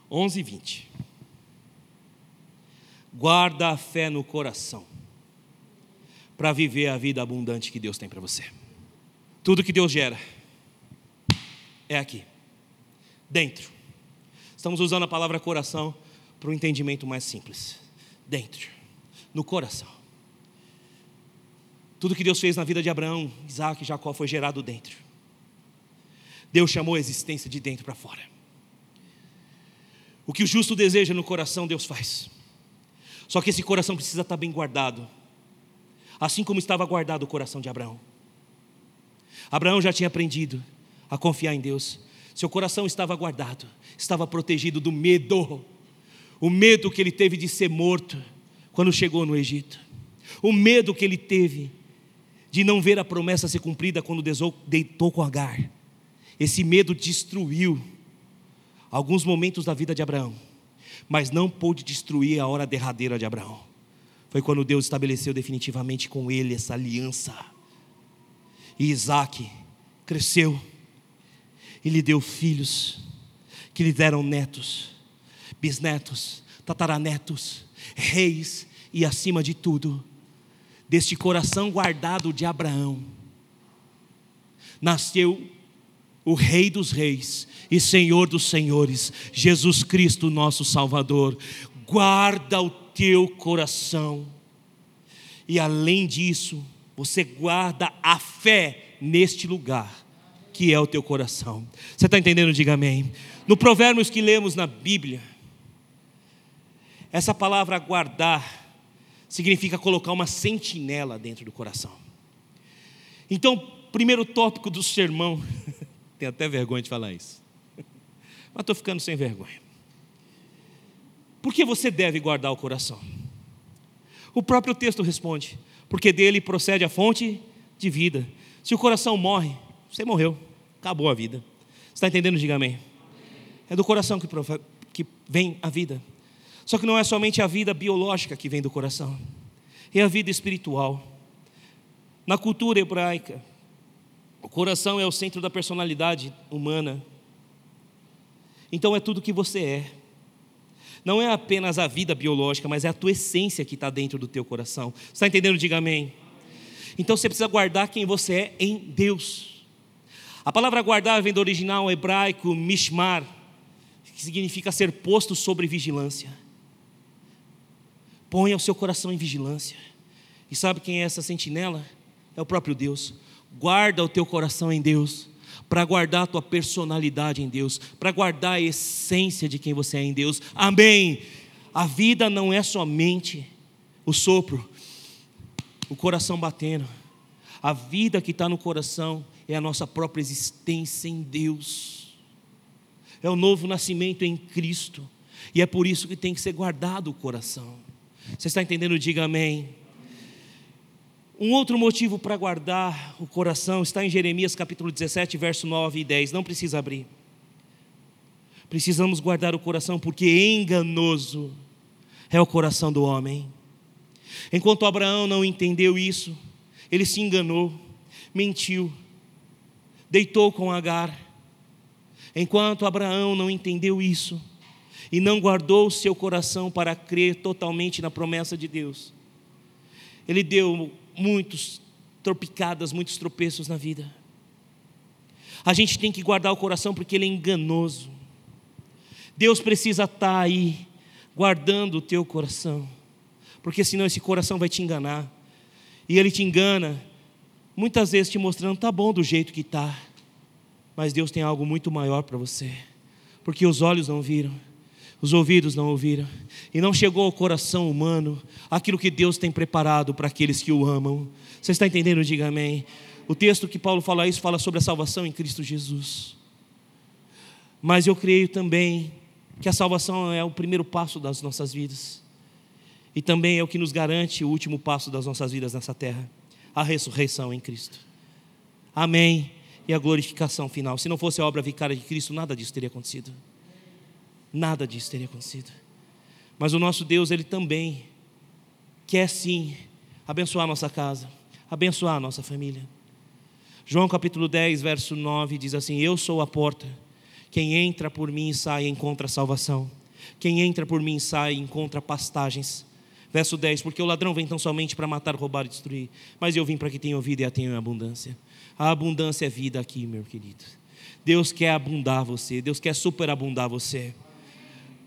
11 e 20. Guarda a fé no coração para viver a vida abundante que Deus tem para você. Tudo que Deus gera é aqui, dentro. Estamos usando a palavra coração para um entendimento mais simples. Dentro, no coração. Tudo que Deus fez na vida de Abraão, Isaac e Jacó foi gerado dentro. Deus chamou a existência de dentro para fora. O que o justo deseja no coração, Deus faz. Só que esse coração precisa estar bem guardado, assim como estava guardado o coração de Abraão. Abraão já tinha aprendido a confiar em Deus. Seu coração estava guardado, estava protegido do medo, o medo que ele teve de ser morto quando chegou no Egito, o medo que ele teve de não ver a promessa ser cumprida quando deitou com Agar. Esse medo destruiu alguns momentos da vida de Abraão, mas não pôde destruir a hora derradeira de Abraão. Foi quando Deus estabeleceu definitivamente com ele essa aliança. E Isaac cresceu e lhe deu filhos, que lhe deram netos, bisnetos, tataranetos, reis e, acima de tudo, deste coração guardado de Abraão, nasceu o Rei dos Reis e Senhor dos Senhores, Jesus Cristo, nosso Salvador. Guarda o teu coração, e além disso, você guarda a fé neste lugar, que é o teu coração. Você está entendendo? Diga amém. No Provérbios que lemos na Bíblia, essa palavra guardar significa colocar uma sentinela dentro do coração. Então, primeiro tópico do sermão, [LAUGHS] tenho até vergonha de falar isso, [LAUGHS] mas estou ficando sem vergonha. Por que você deve guardar o coração? O próprio texto responde: porque dele procede a fonte de vida. Se o coração morre, você morreu, acabou a vida. Está entendendo? Diga amém. É do coração que, que vem a vida. Só que não é somente a vida biológica que vem do coração, é a vida espiritual. Na cultura hebraica, o coração é o centro da personalidade humana. Então é tudo que você é. Não é apenas a vida biológica, mas é a tua essência que está dentro do teu coração. Está entendendo? Diga amém. Então você precisa guardar quem você é em Deus. A palavra guardar vem do original hebraico mishmar, que significa ser posto sobre vigilância. Ponha o seu coração em vigilância. E sabe quem é essa sentinela? É o próprio Deus. Guarda o teu coração em Deus, para guardar a tua personalidade em Deus, para guardar a essência de quem você é em Deus. Amém. A vida não é somente o sopro, o coração batendo. A vida que está no coração é a nossa própria existência em Deus. É o novo nascimento em Cristo. E é por isso que tem que ser guardado o coração. Você está entendendo? Diga amém. Um outro motivo para guardar o coração está em Jeremias capítulo 17, verso 9 e 10. Não precisa abrir. Precisamos guardar o coração porque enganoso é o coração do homem. Enquanto Abraão não entendeu isso, ele se enganou, mentiu, deitou com Agar. Enquanto Abraão não entendeu isso e não guardou o seu coração para crer totalmente na promessa de Deus, ele deu muitos tropicadas, muitos tropeços na vida. A gente tem que guardar o coração porque ele é enganoso. Deus precisa estar aí guardando o teu coração, porque senão esse coração vai te enganar. E ele te engana, muitas vezes te mostrando, tá bom do jeito que tá, mas Deus tem algo muito maior para você, porque os olhos não viram, os ouvidos não ouviram, e não chegou ao coração humano aquilo que Deus tem preparado para aqueles que o amam. Você está entendendo? Diga amém. O texto que Paulo fala isso fala sobre a salvação em Cristo Jesus. Mas eu creio também que a salvação é o primeiro passo das nossas vidas. E também é o que nos garante o último passo das nossas vidas nessa terra a ressurreição em Cristo. Amém. E a glorificação final. Se não fosse a obra vicária de Cristo, nada disso teria acontecido. Nada disso teria acontecido. Mas o nosso Deus, Ele também quer sim abençoar a nossa casa, abençoar a nossa família. João capítulo 10, verso 9 diz assim: Eu sou a porta. Quem entra por mim sai encontra salvação. Quem entra por mim sai encontra pastagens. Verso 10: Porque o ladrão vem tão somente para matar, roubar e destruir. Mas eu vim para que tenham vida e a tenham em abundância. A abundância é vida aqui, meu querido. Deus quer abundar você, Deus quer superabundar você.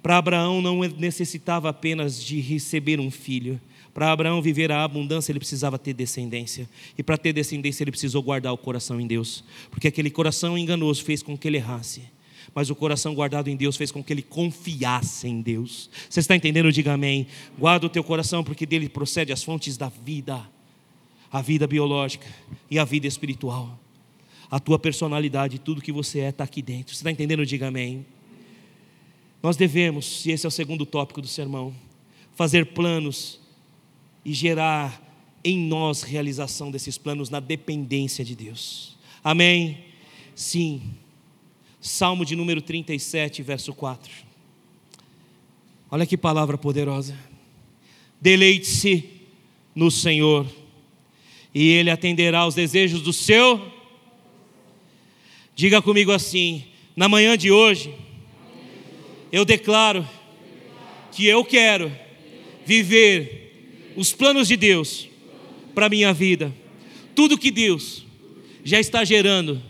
Para Abraão não necessitava apenas de receber um filho. Para Abraão viver a abundância, ele precisava ter descendência. E para ter descendência, ele precisou guardar o coração em Deus. Porque aquele coração enganoso fez com que ele errasse. Mas o coração guardado em Deus fez com que ele confiasse em Deus. Você está entendendo? Diga amém. Guarda o teu coração, porque dele procede as fontes da vida, a vida biológica e a vida espiritual. A tua personalidade, tudo que você é, está aqui dentro. Você está entendendo? Diga amém. Nós devemos, e esse é o segundo tópico do sermão, fazer planos e gerar em nós realização desses planos na dependência de Deus. Amém? Sim. Salmo de número 37, verso 4. Olha que palavra poderosa. Deleite-se no Senhor, e Ele atenderá aos desejos do seu. Diga comigo assim: na manhã de hoje eu declaro que eu quero viver os planos de Deus para a minha vida. Tudo que Deus já está gerando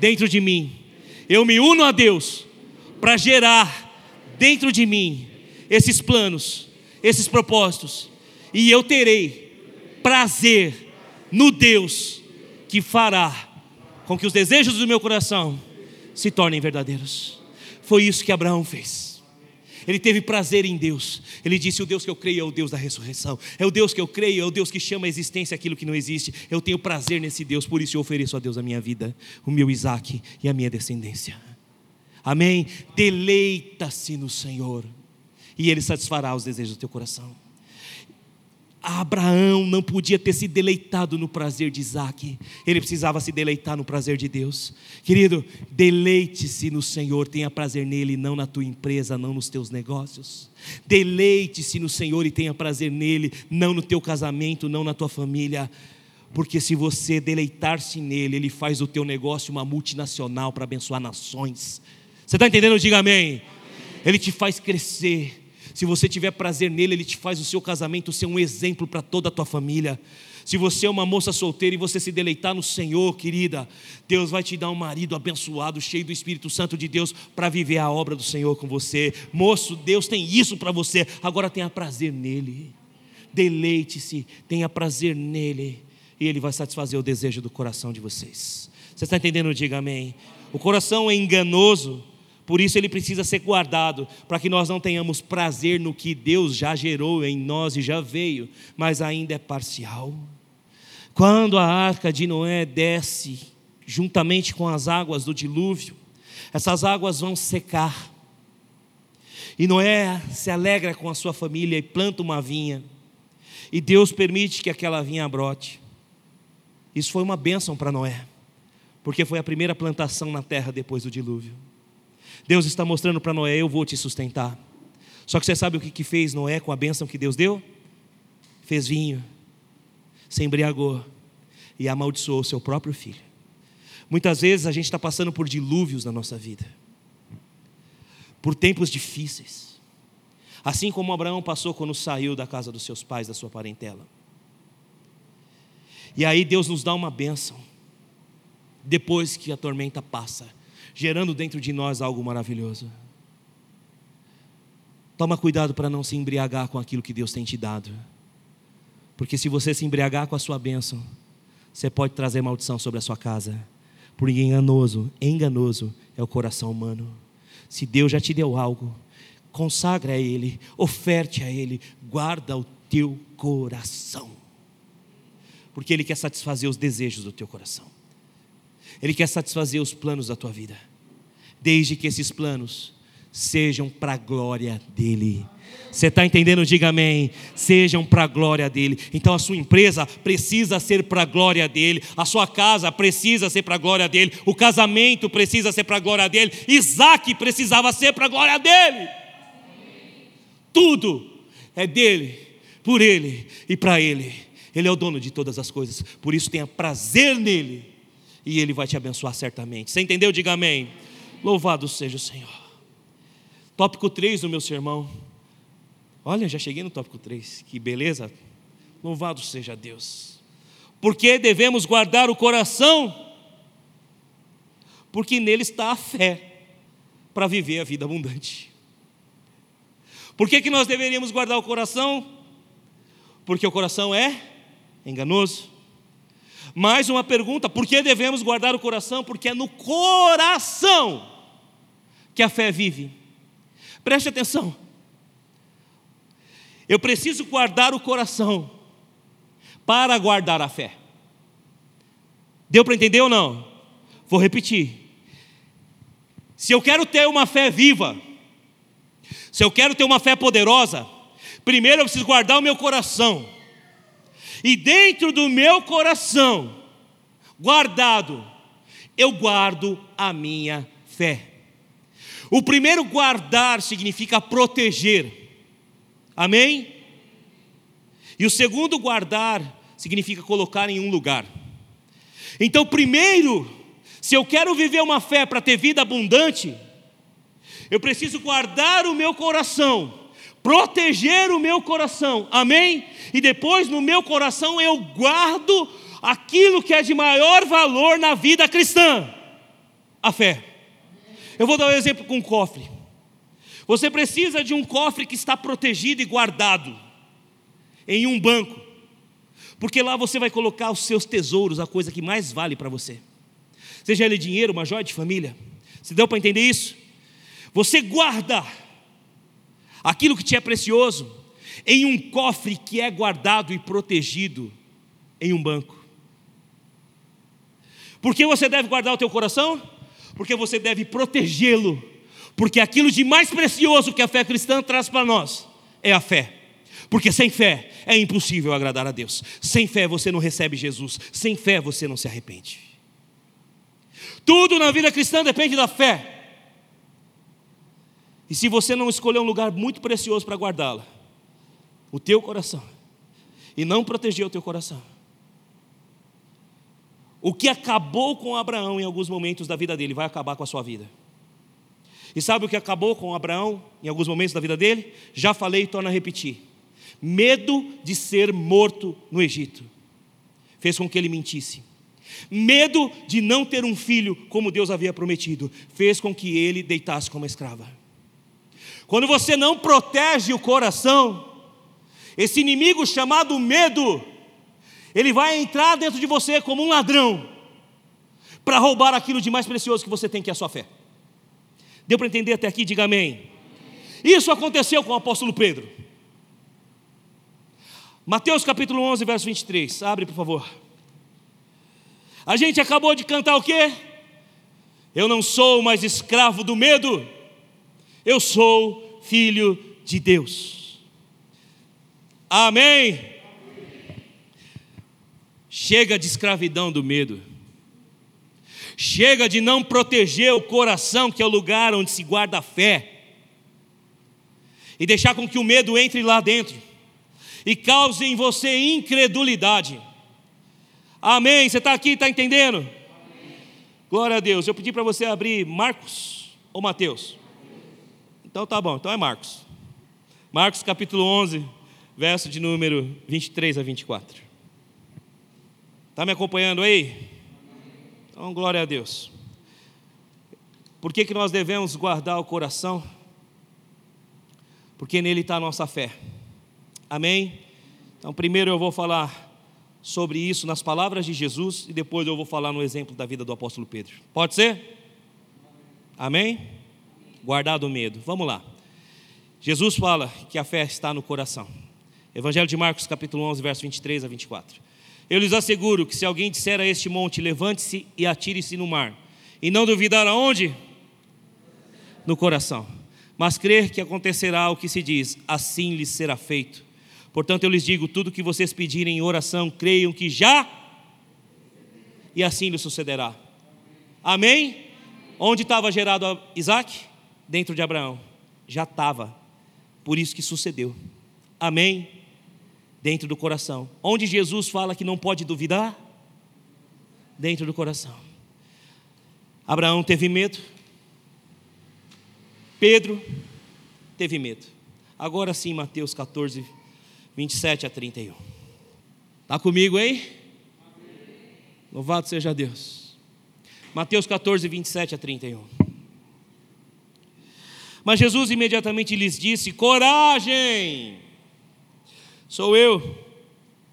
dentro de mim. Eu me uno a Deus para gerar dentro de mim esses planos, esses propósitos. E eu terei prazer no Deus que fará com que os desejos do meu coração se tornem verdadeiros. Foi isso que Abraão fez. Ele teve prazer em Deus. Ele disse: O Deus que eu creio é o Deus da ressurreição. É o Deus que eu creio, é o Deus que chama a existência aquilo que não existe. Eu tenho prazer nesse Deus, por isso eu ofereço a Deus a minha vida, o meu Isaac e a minha descendência. Amém? Deleita-se no Senhor, e Ele satisfará os desejos do teu coração. Abraão não podia ter se deleitado no prazer de Isaac, ele precisava se deleitar no prazer de Deus. Querido, deleite-se no Senhor, tenha prazer nele, não na tua empresa, não nos teus negócios. Deleite-se no Senhor e tenha prazer nele, não no teu casamento, não na tua família. Porque se você deleitar-se nele, ele faz o teu negócio uma multinacional para abençoar nações. Você está entendendo? Diga amém. Ele te faz crescer. Se você tiver prazer nele, ele te faz o seu casamento ser um exemplo para toda a tua família. Se você é uma moça solteira e você se deleitar no Senhor, querida, Deus vai te dar um marido abençoado, cheio do Espírito Santo de Deus, para viver a obra do Senhor com você. Moço, Deus tem isso para você, agora tenha prazer nele. Deleite-se, tenha prazer nele. e Ele vai satisfazer o desejo do coração de vocês. Você está entendendo? Diga amém. O coração é enganoso, por isso ele precisa ser guardado, para que nós não tenhamos prazer no que Deus já gerou em nós e já veio, mas ainda é parcial. Quando a arca de Noé desce, juntamente com as águas do dilúvio, essas águas vão secar. E Noé se alegra com a sua família e planta uma vinha. E Deus permite que aquela vinha brote. Isso foi uma bênção para Noé, porque foi a primeira plantação na terra depois do dilúvio. Deus está mostrando para Noé: eu vou te sustentar. Só que você sabe o que, que fez Noé com a bênção que Deus deu? Fez vinho, se embriagou e amaldiçoou seu próprio filho. Muitas vezes a gente está passando por dilúvios na nossa vida, por tempos difíceis, assim como Abraão passou quando saiu da casa dos seus pais, da sua parentela. E aí Deus nos dá uma bênção, depois que a tormenta passa, gerando dentro de nós algo maravilhoso. Toma cuidado para não se embriagar com aquilo que Deus tem te dado, porque se você se embriagar com a sua bênção, você pode trazer maldição sobre a sua casa, porque enganoso, enganoso é o coração humano. Se Deus já te deu algo, consagra a Ele, oferte a Ele, guarda o teu coração porque Ele quer satisfazer os desejos do teu coração. Ele quer satisfazer os planos da tua vida, desde que esses planos sejam para a glória dEle. Você está entendendo? Diga amém. Sejam para a glória dele. Então a sua empresa precisa ser para a glória dele. A sua casa precisa ser para a glória dele. O casamento precisa ser para a glória dele. Isaac precisava ser para a glória dele. Tudo é dele, por ele e para ele. Ele é o dono de todas as coisas, por isso tenha prazer nele, e ele vai te abençoar certamente. Você entendeu? Diga amém. Louvado seja o Senhor. Tópico 3 do meu sermão. Olha, já cheguei no tópico 3, que beleza. Louvado seja Deus. Porque devemos guardar o coração? Porque nele está a fé para viver a vida abundante. Por que, que nós deveríamos guardar o coração? Porque o coração é enganoso. Mais uma pergunta: por que devemos guardar o coração? Porque é no coração que a fé vive. Preste atenção. Eu preciso guardar o coração para guardar a fé. Deu para entender ou não? Vou repetir. Se eu quero ter uma fé viva, se eu quero ter uma fé poderosa, primeiro eu preciso guardar o meu coração e dentro do meu coração, guardado, eu guardo a minha fé. O primeiro guardar significa proteger, amém? E o segundo guardar significa colocar em um lugar. Então, primeiro, se eu quero viver uma fé para ter vida abundante, eu preciso guardar o meu coração proteger o meu coração, amém? E depois no meu coração eu guardo aquilo que é de maior valor na vida cristã, a fé. Eu vou dar um exemplo com um cofre. Você precisa de um cofre que está protegido e guardado em um banco, porque lá você vai colocar os seus tesouros, a coisa que mais vale para você. Seja ele dinheiro, uma joia de família. Você deu para entender isso? Você guarda aquilo que te é precioso, em um cofre que é guardado e protegido em um banco. Por que você deve guardar o teu coração? Porque você deve protegê-lo, porque aquilo de mais precioso que a fé cristã traz para nós é a fé. Porque sem fé é impossível agradar a Deus. Sem fé você não recebe Jesus. Sem fé você não se arrepende. Tudo na vida cristã depende da fé. E se você não escolher um lugar muito precioso para guardá-la, o teu coração, e não proteger o teu coração, o que acabou com Abraão em alguns momentos da vida dele vai acabar com a sua vida. E sabe o que acabou com Abraão em alguns momentos da vida dele? Já falei e torno a repetir. Medo de ser morto no Egito fez com que ele mentisse. Medo de não ter um filho como Deus havia prometido fez com que ele deitasse como escrava. Quando você não protege o coração, esse inimigo chamado medo, Ele vai entrar dentro de você como um ladrão para roubar aquilo de mais precioso que você tem, que é a sua fé. Deu para entender até aqui? Diga amém. Isso aconteceu com o apóstolo Pedro. Mateus capítulo 11, verso 23. Abre, por favor. A gente acabou de cantar o quê? Eu não sou mais escravo do medo, eu sou filho de Deus. Amém. Chega de escravidão do medo. Chega de não proteger o coração, que é o lugar onde se guarda a fé. E deixar com que o medo entre lá dentro e cause em você incredulidade. Amém? Você está aqui, está entendendo? Amém. Glória a Deus. Eu pedi para você abrir Marcos ou Mateus? Então tá bom, então é Marcos. Marcos capítulo 11, verso de número 23 a 24. Está me acompanhando aí? Então, glória a Deus. Por que, que nós devemos guardar o coração? Porque nele está a nossa fé. Amém? Então, primeiro eu vou falar sobre isso nas palavras de Jesus e depois eu vou falar no exemplo da vida do apóstolo Pedro. Pode ser? Amém? Guardar do medo. Vamos lá. Jesus fala que a fé está no coração. Evangelho de Marcos, capítulo 11, verso 23 a 24. Eu lhes asseguro que se alguém disser a este monte, levante-se e atire-se no mar, e não duvidar aonde? No coração. Mas crer que acontecerá o que se diz, assim lhes será feito. Portanto, eu lhes digo: tudo que vocês pedirem em oração, creiam que já, e assim lhes sucederá. Amém? Onde estava gerado Isaac? Dentro de Abraão. Já estava. Por isso que sucedeu. Amém? dentro do coração. Onde Jesus fala que não pode duvidar? Dentro do coração. Abraão teve medo. Pedro teve medo. Agora sim, Mateus 14, 27 a 31. Está comigo aí? Louvado seja Deus. Mateus 14, 27 a 31. Mas Jesus imediatamente lhes disse: Coragem! Sou eu,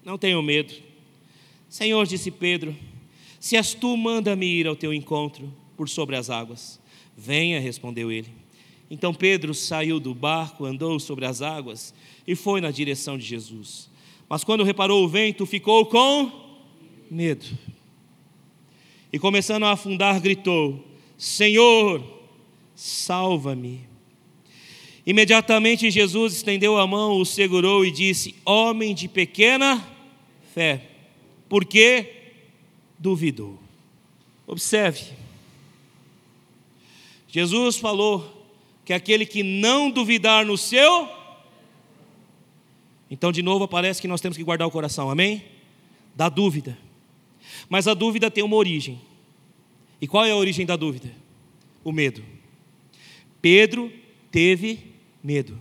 não tenho medo. Senhor, disse Pedro, se és tu, manda-me ir ao teu encontro por sobre as águas. Venha, respondeu ele. Então Pedro saiu do barco, andou sobre as águas e foi na direção de Jesus. Mas quando reparou o vento, ficou com medo. E começando a afundar, gritou: Senhor, salva-me. Imediatamente Jesus estendeu a mão, o segurou e disse: Homem de pequena fé, por que duvidou? Observe, Jesus falou que aquele que não duvidar no seu, então de novo aparece que nós temos que guardar o coração, amém? Da dúvida, mas a dúvida tem uma origem, e qual é a origem da dúvida? O medo. Pedro teve medo.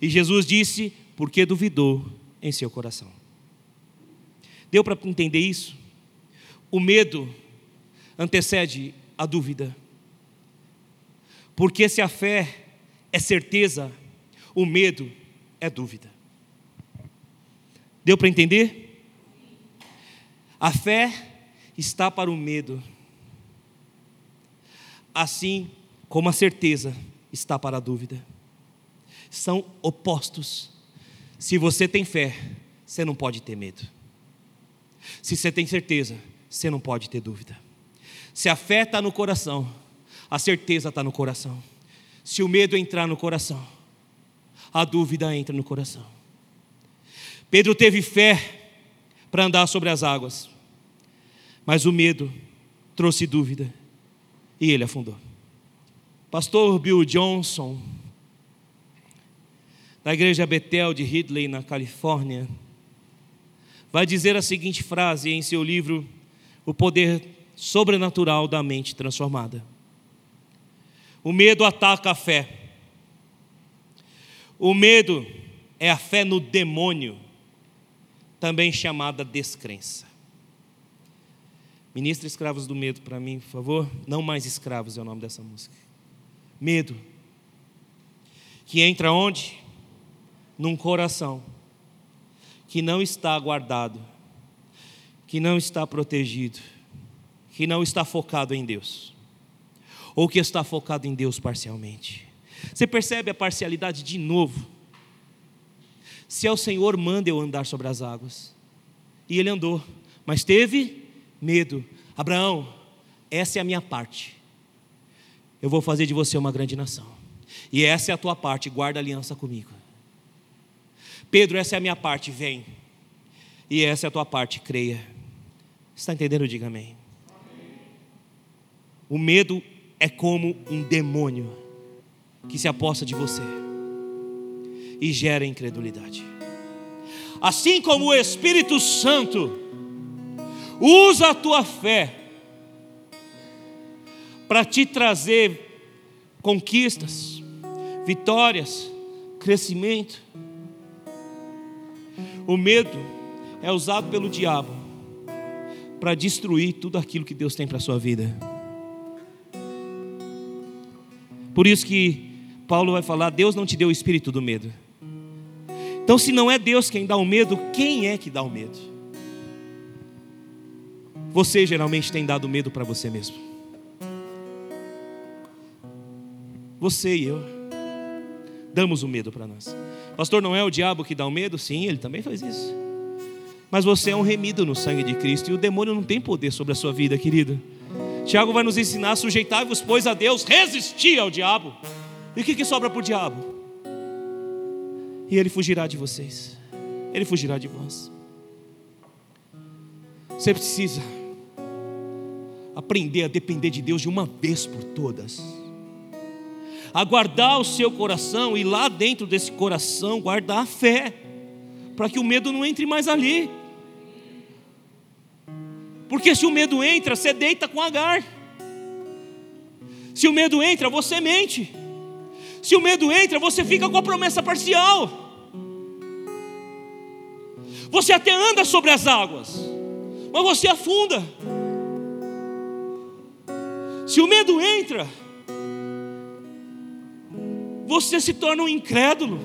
E Jesus disse, porque duvidou em seu coração. Deu para entender isso? O medo antecede a dúvida. Porque se a fé é certeza, o medo é dúvida. Deu para entender? A fé está para o medo, assim como a certeza está para a dúvida. São opostos. Se você tem fé, você não pode ter medo. Se você tem certeza, você não pode ter dúvida. Se a fé está no coração, a certeza está no coração. Se o medo entrar no coração, a dúvida entra no coração. Pedro teve fé para andar sobre as águas, mas o medo trouxe dúvida e ele afundou. Pastor Bill Johnson, da igreja Betel de Ridley, na Califórnia, vai dizer a seguinte frase em seu livro O Poder Sobrenatural da Mente Transformada: O medo ataca a fé. O medo é a fé no demônio, também chamada descrença. Ministra escravos do medo para mim, por favor. Não mais escravos é o nome dessa música. Medo. Que entra onde? Num coração que não está guardado, que não está protegido, que não está focado em Deus, ou que está focado em Deus parcialmente. Você percebe a parcialidade de novo? Se é o Senhor, manda eu andar sobre as águas. E ele andou, mas teve medo. Abraão, essa é a minha parte. Eu vou fazer de você uma grande nação. E essa é a tua parte, guarda aliança comigo. Pedro, essa é a minha parte, vem. E essa é a tua parte, creia. Está entendendo? Diga amém. O medo é como um demônio que se aposta de você e gera incredulidade. Assim como o Espírito Santo usa a tua fé para te trazer conquistas, vitórias, crescimento. O medo é usado pelo diabo para destruir tudo aquilo que Deus tem para a sua vida. Por isso que Paulo vai falar: Deus não te deu o espírito do medo. Então, se não é Deus quem dá o medo, quem é que dá o medo? Você geralmente tem dado medo para você mesmo. Você e eu damos o medo para nós. Pastor, não é o diabo que dá o medo? Sim, ele também faz isso. Mas você é um remido no sangue de Cristo e o demônio não tem poder sobre a sua vida, querido. Tiago vai nos ensinar: sujeitai-vos, pois, a Deus, resistir ao diabo. E o que, que sobra para o diabo? E ele fugirá de vocês, ele fugirá de vós. Você precisa aprender a depender de Deus de uma vez por todas. A guardar o seu coração e lá dentro desse coração guardar a fé, para que o medo não entre mais ali. Porque se o medo entra, você deita com Agar. Se o medo entra, você mente. Se o medo entra, você fica com a promessa parcial. Você até anda sobre as águas, mas você afunda. Se o medo entra, você se torna um incrédulo.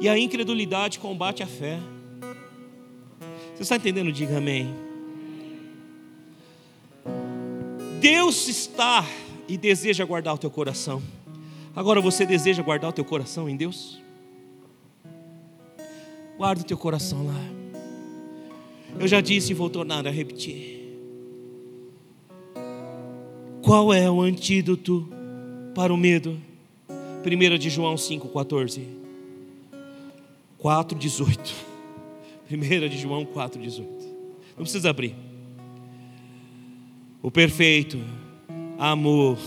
E a incredulidade combate a fé. Você está entendendo? Diga amém. Deus está e deseja guardar o teu coração. Agora você deseja guardar o teu coração em Deus? Guarda o teu coração lá. Eu já disse e vou tornar a repetir. Qual é o antídoto para o medo? 1 de João 5,14. 4,18. 1 de João 4,18. Não precisa abrir. O perfeito amor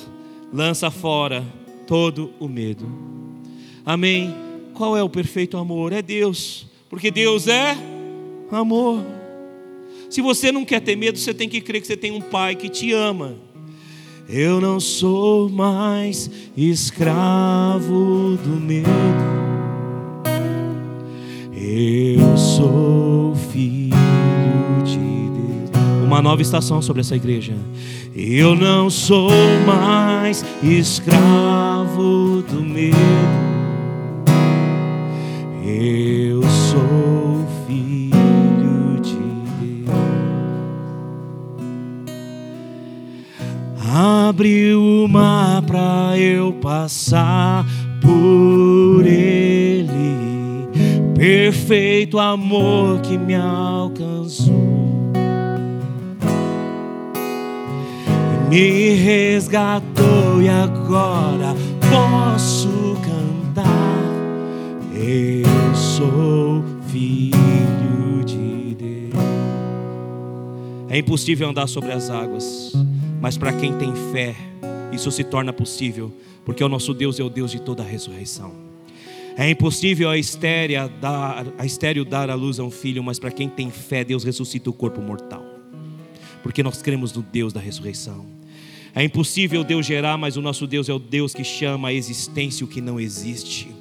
lança fora todo o medo. Amém. Qual é o perfeito amor? É Deus porque Deus é amor. Se você não quer ter medo, você tem que crer que você tem um pai que te ama. Eu não sou mais escravo do medo. Eu sou filho de Deus. Uma nova estação sobre essa igreja. Eu não sou mais escravo do medo. Eu sou Abriu o mar para eu passar por ele. Perfeito amor que me alcançou. Me resgatou e agora posso cantar. Eu sou filho de Deus. É impossível andar sobre as águas, mas para quem tem fé, isso se torna possível, porque o nosso Deus é o Deus de toda a ressurreição. É impossível a estéreo dar, a estéreo dar à luz a um filho, mas para quem tem fé, Deus ressuscita o corpo mortal. Porque nós cremos no Deus da ressurreição. É impossível Deus gerar, mas o nosso Deus é o Deus que chama a existência o que não existe.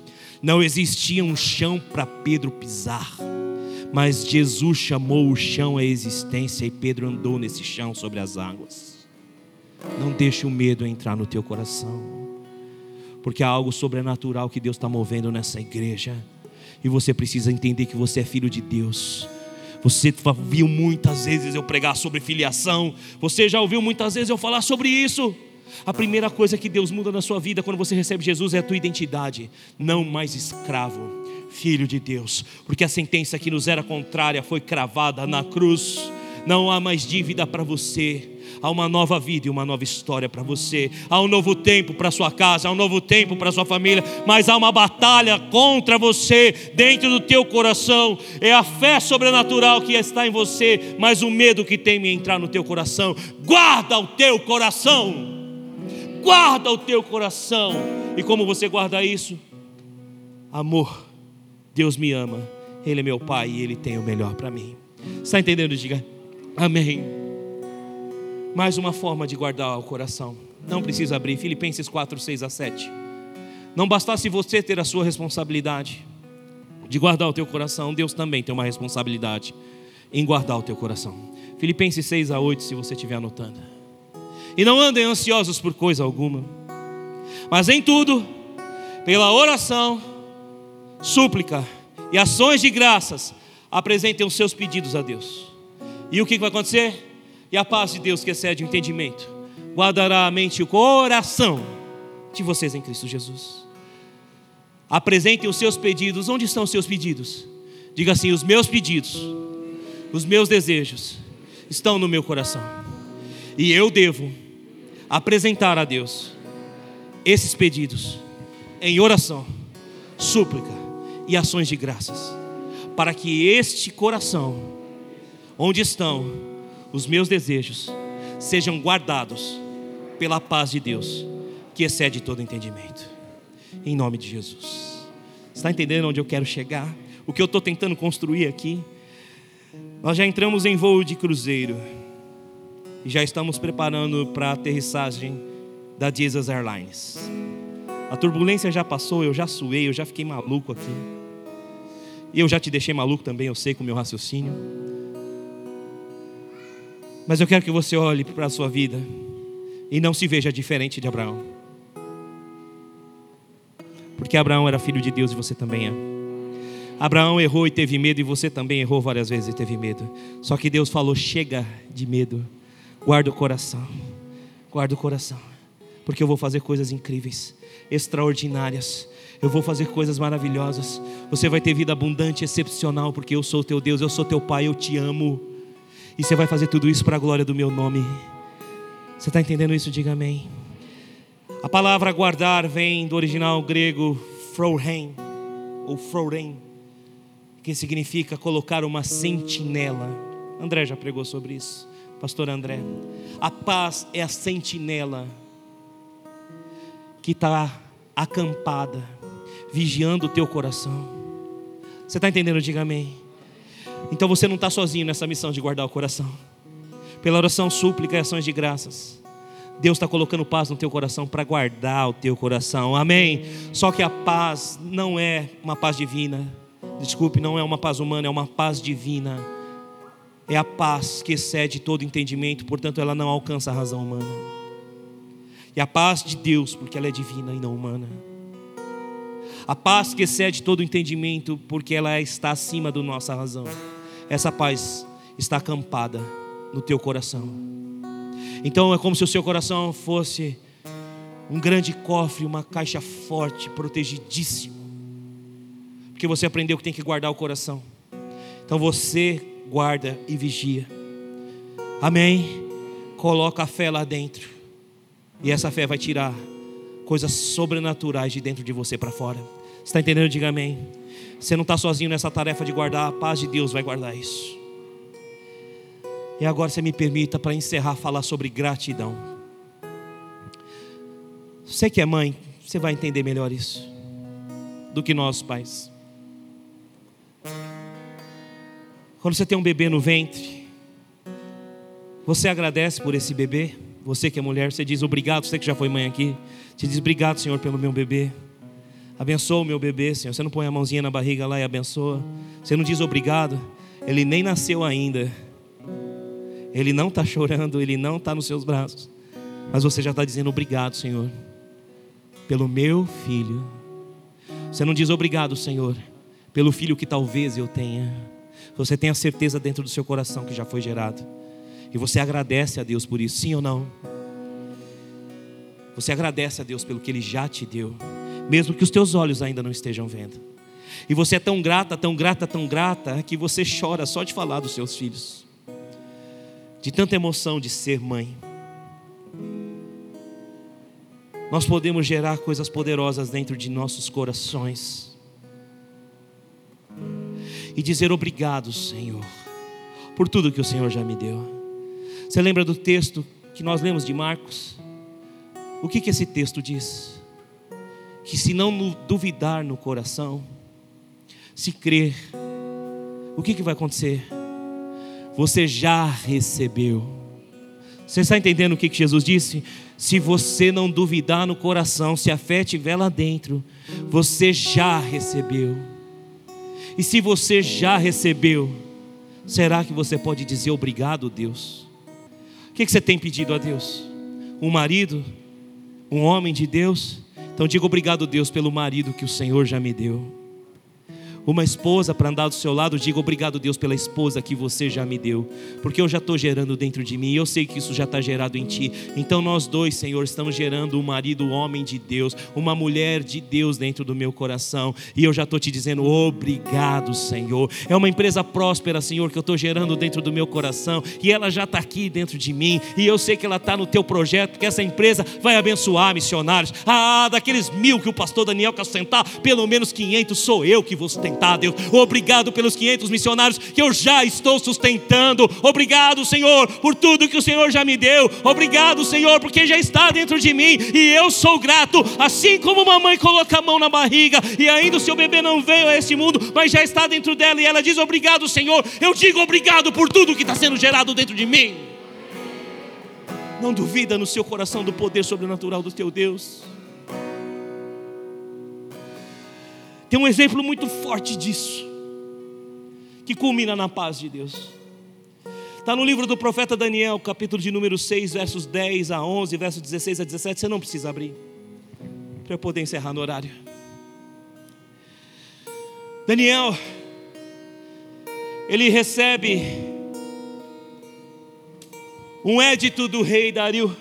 Não existia um chão para Pedro pisar, mas Jesus chamou o chão à existência e Pedro andou nesse chão sobre as águas. Não deixe o medo entrar no teu coração, porque há algo sobrenatural que Deus está movendo nessa igreja. E você precisa entender que você é filho de Deus. Você viu muitas vezes eu pregar sobre filiação. Você já ouviu muitas vezes eu falar sobre isso. A primeira coisa que Deus muda na sua vida quando você recebe Jesus é a tua identidade. Não mais escravo, filho de Deus. Porque a sentença que nos era contrária foi cravada na cruz. Não há mais dívida para você. Há uma nova vida e uma nova história para você. Há um novo tempo para sua casa, há um novo tempo para sua família, mas há uma batalha contra você dentro do teu coração. É a fé sobrenatural que está em você, mas o medo que tem em entrar no teu coração. Guarda o teu coração. Guarda o teu coração. E como você guarda isso? Amor. Deus me ama. Ele é meu pai e ele tem o melhor para mim. Está entendendo? Diga amém. Mais uma forma de guardar o coração. Não precisa abrir. Filipenses 4, 6 a 7. Não bastasse você ter a sua responsabilidade de guardar o teu coração, Deus também tem uma responsabilidade em guardar o teu coração. Filipenses 6 a 8, se você estiver anotando. E não andem ansiosos por coisa alguma, mas em tudo, pela oração, súplica e ações de graças, apresentem os seus pedidos a Deus. E o que vai acontecer? E a paz de Deus, que excede o entendimento, guardará a mente e o coração de vocês em Cristo Jesus. Apresentem os seus pedidos. Onde estão os seus pedidos? Diga assim: os meus pedidos, os meus desejos estão no meu coração. E eu devo apresentar a Deus esses pedidos em oração, súplica e ações de graças, para que este coração, onde estão os meus desejos sejam guardados pela paz de Deus, que excede todo entendimento. Em nome de Jesus. Está entendendo onde eu quero chegar? O que eu estou tentando construir aqui? Nós já entramos em voo de cruzeiro e já estamos preparando para a aterrissagem da Jesus Airlines. A turbulência já passou, eu já suei, eu já fiquei maluco aqui. E eu já te deixei maluco também, eu sei com o meu raciocínio. Mas eu quero que você olhe para a sua vida e não se veja diferente de Abraão. Porque Abraão era filho de Deus e você também é. Abraão errou e teve medo, e você também errou várias vezes e teve medo. Só que Deus falou: chega de medo, guarda o coração, guarda o coração, porque eu vou fazer coisas incríveis, extraordinárias. Eu vou fazer coisas maravilhosas. Você vai ter vida abundante, excepcional, porque eu sou teu Deus, eu sou teu Pai, eu te amo. E você vai fazer tudo isso para a glória do meu nome. Você está entendendo isso? Diga amém. A palavra guardar vem do original grego frohen, ou froren, que significa colocar uma sentinela. André já pregou sobre isso, pastor André. A paz é a sentinela que está acampada, vigiando o teu coração. Você está entendendo? Diga amém. Então você não está sozinho nessa missão de guardar o coração. Pela oração, súplica e ações de graças. Deus está colocando paz no teu coração para guardar o teu coração. Amém. Só que a paz não é uma paz divina. Desculpe, não é uma paz humana, é uma paz divina. É a paz que excede todo entendimento, portanto, ela não alcança a razão humana. E a paz de Deus, porque ela é divina e não humana. A paz que excede todo entendimento, porque ela está acima da nossa razão essa paz está acampada no teu coração. Então é como se o seu coração fosse um grande cofre, uma caixa forte, protegidíssimo. Porque você aprendeu que tem que guardar o coração. Então você guarda e vigia. Amém? Coloca a fé lá dentro. E essa fé vai tirar coisas sobrenaturais de dentro de você para fora. Está entendendo? Diga amém. Você não está sozinho nessa tarefa de guardar, a paz de Deus vai guardar isso. E agora você me permita, para encerrar, falar sobre gratidão. Você que é mãe, você vai entender melhor isso do que nós, pais. Quando você tem um bebê no ventre, você agradece por esse bebê. Você que é mulher, você diz obrigado. Você que já foi mãe aqui, você diz obrigado, Senhor, pelo meu bebê. Abençoa o meu bebê, Senhor. Você não põe a mãozinha na barriga lá e abençoa. Você não diz obrigado. Ele nem nasceu ainda. Ele não está chorando, ele não está nos seus braços. Mas você já está dizendo obrigado, Senhor, pelo meu filho. Você não diz obrigado, Senhor, pelo filho que talvez eu tenha. Você tem a certeza dentro do seu coração que já foi gerado. E você agradece a Deus por isso, sim ou não? Você agradece a Deus pelo que Ele já te deu, mesmo que os teus olhos ainda não estejam vendo. E você é tão grata, tão grata, tão grata, que você chora só de falar dos seus filhos, de tanta emoção de ser mãe. Nós podemos gerar coisas poderosas dentro de nossos corações e dizer obrigado, Senhor, por tudo que o Senhor já me deu. Você lembra do texto que nós lemos de Marcos? O que, que esse texto diz? Que se não duvidar no coração, se crer, o que, que vai acontecer? Você já recebeu. Você está entendendo o que, que Jesus disse? Se você não duvidar no coração, se a fé estiver lá dentro, você já recebeu. E se você já recebeu, será que você pode dizer obrigado, Deus? O que, você tem pedido a Deus? Um marido? Um homem de Deus? Então diga obrigado, Deus, pelo marido que o Senhor já me deu uma esposa para andar do seu lado, diga obrigado, Deus, pela esposa que você já me deu, porque eu já estou gerando dentro de mim, eu sei que isso já está gerado em ti. Então nós dois, Senhor, estamos gerando um marido, um homem de Deus, uma mulher de Deus dentro do meu coração, e eu já estou te dizendo obrigado, Senhor. É uma empresa próspera, Senhor, que eu estou gerando dentro do meu coração, e ela já está aqui dentro de mim, e eu sei que ela está no teu projeto, que essa empresa vai abençoar missionários. Ah, daqueles mil que o pastor Daniel quer sustentar, pelo menos 500 sou eu que vou sustentar sustentar, Deus. Obrigado pelos 500 missionários que eu já estou sustentando. Obrigado, Senhor, por tudo que o Senhor já me deu. Obrigado, Senhor, porque já está dentro de mim e eu sou grato. Assim como uma mãe coloca a mão na barriga e ainda o seu bebê não veio a este mundo, mas já está dentro dela e ela diz: Obrigado, Senhor. Eu digo obrigado por tudo que está sendo gerado dentro de mim. Não duvida no seu coração do poder sobrenatural do teu Deus. Tem um exemplo muito forte disso, que culmina na paz de Deus. Está no livro do profeta Daniel, capítulo de número 6, versos 10 a 11, versos 16 a 17. Você não precisa abrir, para eu poder encerrar no horário. Daniel, ele recebe um édito do rei Dario,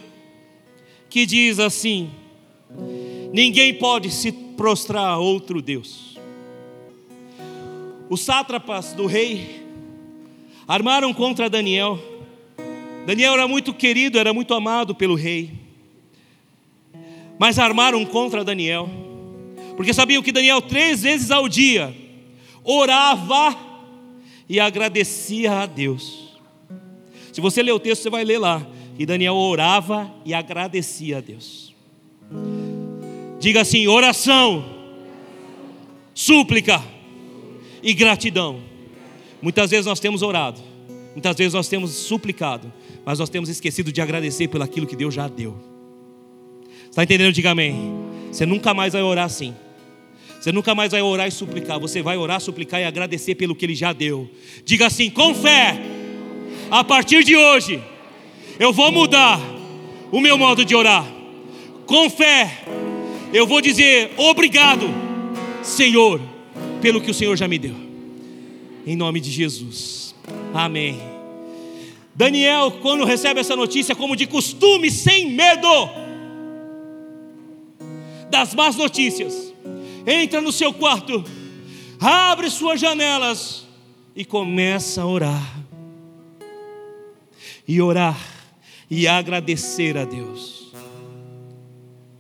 que diz assim: Ninguém pode se prostrar a outro Deus. Os sátrapas do rei armaram contra Daniel. Daniel era muito querido, era muito amado pelo rei. Mas armaram contra Daniel, porque sabiam que Daniel três vezes ao dia orava e agradecia a Deus. Se você ler o texto, você vai ler lá que Daniel orava e agradecia a Deus. Diga assim: oração, súplica e gratidão. Muitas vezes nós temos orado, muitas vezes nós temos suplicado, mas nós temos esquecido de agradecer pelo aquilo que Deus já deu. Está entendendo? Diga amém. Você nunca mais vai orar assim. Você nunca mais vai orar e suplicar. Você vai orar, suplicar e agradecer pelo que Ele já deu. Diga assim: com fé, a partir de hoje, eu vou mudar o meu modo de orar. Com fé, eu vou dizer obrigado, Senhor, pelo que o Senhor já me deu. Em nome de Jesus. Amém. Daniel, quando recebe essa notícia, como de costume, sem medo das más notícias, entra no seu quarto, abre suas janelas e começa a orar. E orar e agradecer a Deus.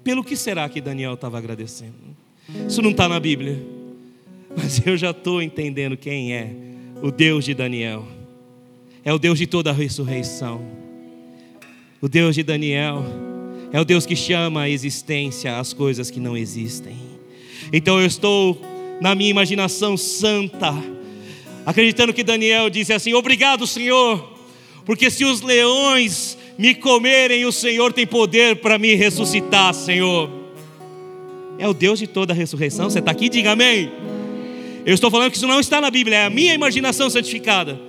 Pelo que será que Daniel estava agradecendo? Isso não está na Bíblia, mas eu já estou entendendo quem é o Deus de Daniel. É o Deus de toda a ressurreição. O Deus de Daniel é o Deus que chama a existência as coisas que não existem. Então eu estou na minha imaginação santa, acreditando que Daniel disse assim: Obrigado, Senhor, porque se os leões me comerem, o Senhor tem poder para me ressuscitar, Senhor. É o Deus de toda a ressurreição. Você está aqui? Diga amém. Eu estou falando que isso não está na Bíblia, é a minha imaginação santificada.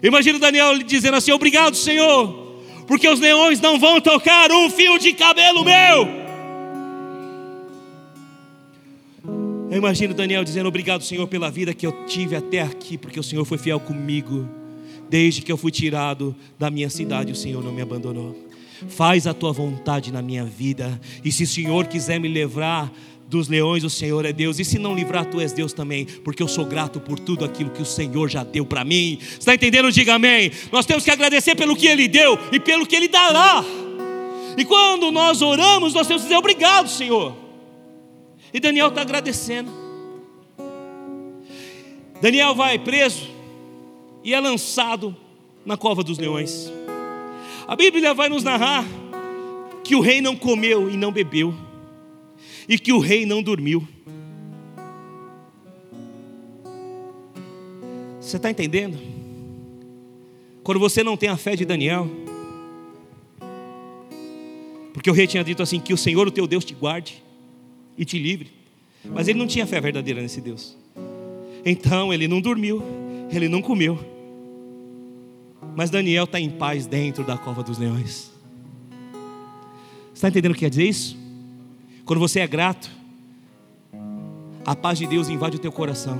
Imagina Daniel dizendo assim: Obrigado, Senhor, porque os leões não vão tocar um fio de cabelo meu. Eu imagino Daniel dizendo: Obrigado, Senhor, pela vida que eu tive até aqui, porque o Senhor foi fiel comigo. Desde que eu fui tirado da minha cidade, o Senhor não me abandonou. Faz a tua vontade na minha vida, e se o Senhor quiser me livrar dos leões, o Senhor é Deus, e se não livrar, tu és Deus também, porque eu sou grato por tudo aquilo que o Senhor já deu para mim. Está entendendo? Diga amém. Nós temos que agradecer pelo que Ele deu e pelo que Ele dará. E quando nós oramos, nós temos que dizer obrigado, Senhor. E Daniel está agradecendo. Daniel vai preso e é lançado na cova dos leões. A Bíblia vai nos narrar que o rei não comeu e não bebeu, e que o rei não dormiu. Você está entendendo? Quando você não tem a fé de Daniel, porque o rei tinha dito assim: que o Senhor, o teu Deus, te guarde e te livre. Mas ele não tinha fé verdadeira nesse Deus. Então ele não dormiu, ele não comeu. Mas Daniel está em paz dentro da cova dos leões. Está entendendo o que quer dizer isso? Quando você é grato, a paz de Deus invade o teu coração.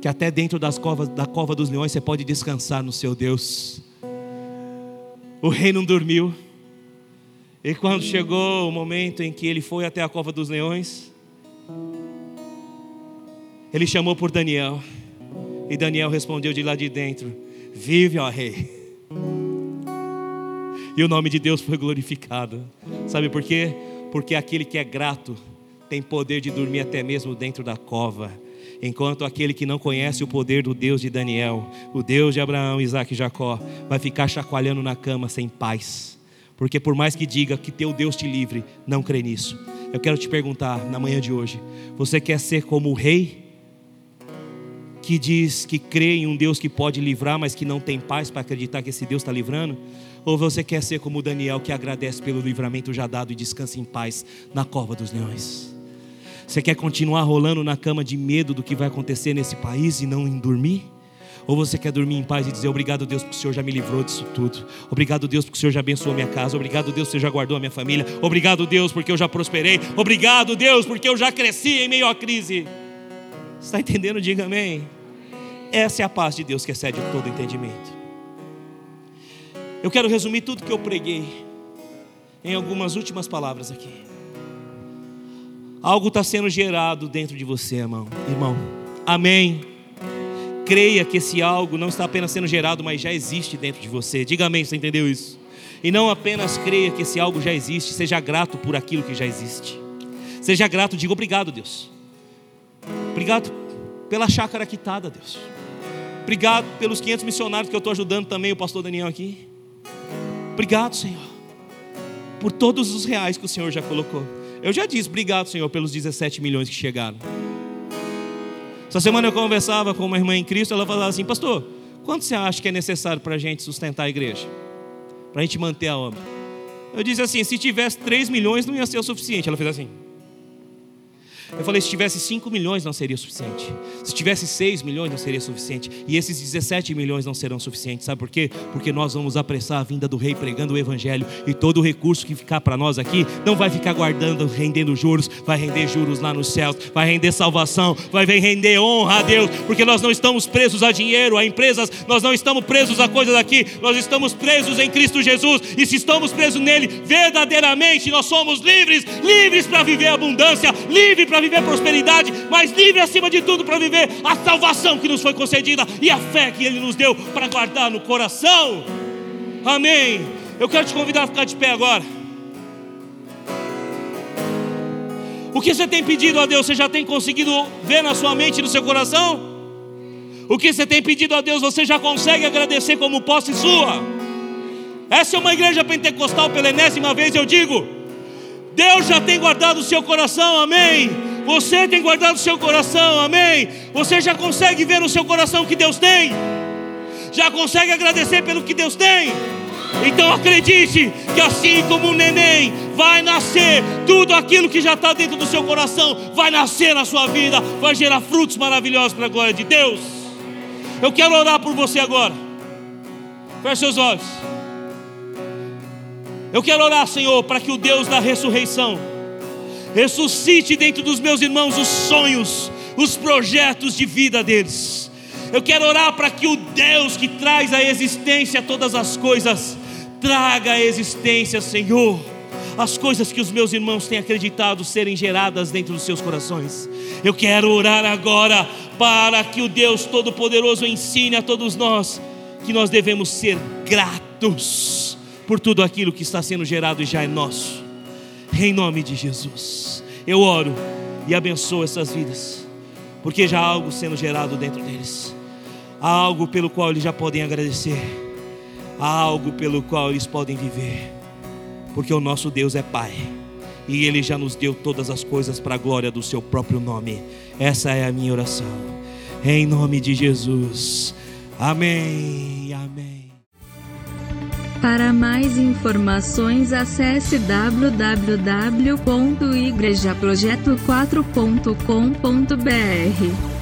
Que até dentro das covas, da cova dos leões você pode descansar no seu Deus. O rei não dormiu. E quando chegou o momento em que ele foi até a cova dos leões, ele chamou por Daniel. E Daniel respondeu de lá de dentro: Vive, ó rei. E o nome de Deus foi glorificado. Sabe por quê? Porque aquele que é grato tem poder de dormir até mesmo dentro da cova. Enquanto aquele que não conhece o poder do Deus de Daniel, o Deus de Abraão, Isaac e Jacó, vai ficar chacoalhando na cama sem paz. Porque por mais que diga que teu Deus te livre, não crê nisso. Eu quero te perguntar na manhã de hoje: você quer ser como o rei? Que diz que crê em um Deus que pode livrar, mas que não tem paz para acreditar que esse Deus está livrando? Ou você quer ser como Daniel, que agradece pelo livramento já dado e descansa em paz na cova dos leões? Você quer continuar rolando na cama de medo do que vai acontecer nesse país e não em dormir? Ou você quer dormir em paz e dizer obrigado Deus porque o Senhor já me livrou disso tudo. Obrigado Deus porque o Senhor já abençoou minha casa. Obrigado Deus porque o Senhor já guardou a minha família. Obrigado Deus porque eu já prosperei. Obrigado Deus porque eu já cresci em meio à crise. Está entendendo? Diga amém. Essa é a paz de Deus que excede todo entendimento. Eu quero resumir tudo que eu preguei em algumas últimas palavras aqui. Algo está sendo gerado dentro de você, irmão. Irmão, amém. Creia que esse algo não está apenas sendo gerado, mas já existe dentro de você. Diga amém, você entendeu isso? E não apenas creia que esse algo já existe, seja grato por aquilo que já existe. Seja grato, diga obrigado, Deus. Obrigado pela chácara quitada, Deus. Obrigado pelos 500 missionários que eu estou ajudando também, o pastor Daniel aqui. Obrigado, Senhor, por todos os reais que o Senhor já colocou. Eu já disse, obrigado, Senhor, pelos 17 milhões que chegaram. Essa semana eu conversava com uma irmã em Cristo, ela falava assim, pastor, quanto você acha que é necessário para a gente sustentar a igreja? Para a gente manter a obra? Eu disse assim, se tivesse 3 milhões não ia ser o suficiente. Ela fez assim. Eu falei: se tivesse 5 milhões não seria suficiente. Se tivesse 6 milhões não seria suficiente. E esses 17 milhões não serão suficientes. Sabe por quê? Porque nós vamos apressar a vinda do rei pregando o evangelho. E todo o recurso que ficar para nós aqui não vai ficar guardando, rendendo juros. Vai render juros lá nos céus. Vai render salvação. Vai render honra a Deus. Porque nós não estamos presos a dinheiro, a empresas. Nós não estamos presos a coisas aqui. Nós estamos presos em Cristo Jesus. E se estamos presos nele, verdadeiramente nós somos livres. Livres para viver abundância. Livres para viver prosperidade, mas livre acima de tudo para viver a salvação que nos foi concedida e a fé que Ele nos deu para guardar no coração. Amém. Eu quero te convidar a ficar de pé agora. O que você tem pedido a Deus, você já tem conseguido ver na sua mente e no seu coração? O que você tem pedido a Deus, você já consegue agradecer como posse sua? Essa é uma igreja pentecostal pela enésima vez, eu digo. Deus já tem guardado o seu coração, amém. Você tem guardado o seu coração, amém? Você já consegue ver no seu coração que Deus tem? Já consegue agradecer pelo que Deus tem? Então acredite que assim como o neném vai nascer, tudo aquilo que já está dentro do seu coração vai nascer na sua vida, vai gerar frutos maravilhosos para a glória de Deus. Eu quero orar por você agora. Feche seus olhos. Eu quero orar, Senhor, para que o Deus da ressurreição Ressuscite dentro dos meus irmãos os sonhos, os projetos de vida deles. Eu quero orar para que o Deus que traz à existência todas as coisas, traga à existência, Senhor, as coisas que os meus irmãos têm acreditado serem geradas dentro dos seus corações. Eu quero orar agora para que o Deus Todo-Poderoso ensine a todos nós que nós devemos ser gratos por tudo aquilo que está sendo gerado e já é nosso. Em nome de Jesus, eu oro e abençoo essas vidas, porque já há algo sendo gerado dentro deles, há algo pelo qual eles já podem agradecer, há algo pelo qual eles podem viver porque o nosso Deus é Pai e Ele já nos deu todas as coisas para a glória do Seu próprio nome. Essa é a minha oração, em nome de Jesus. Amém. Amém. Para mais informações, acesse www.igrejaprojeto4.com.br.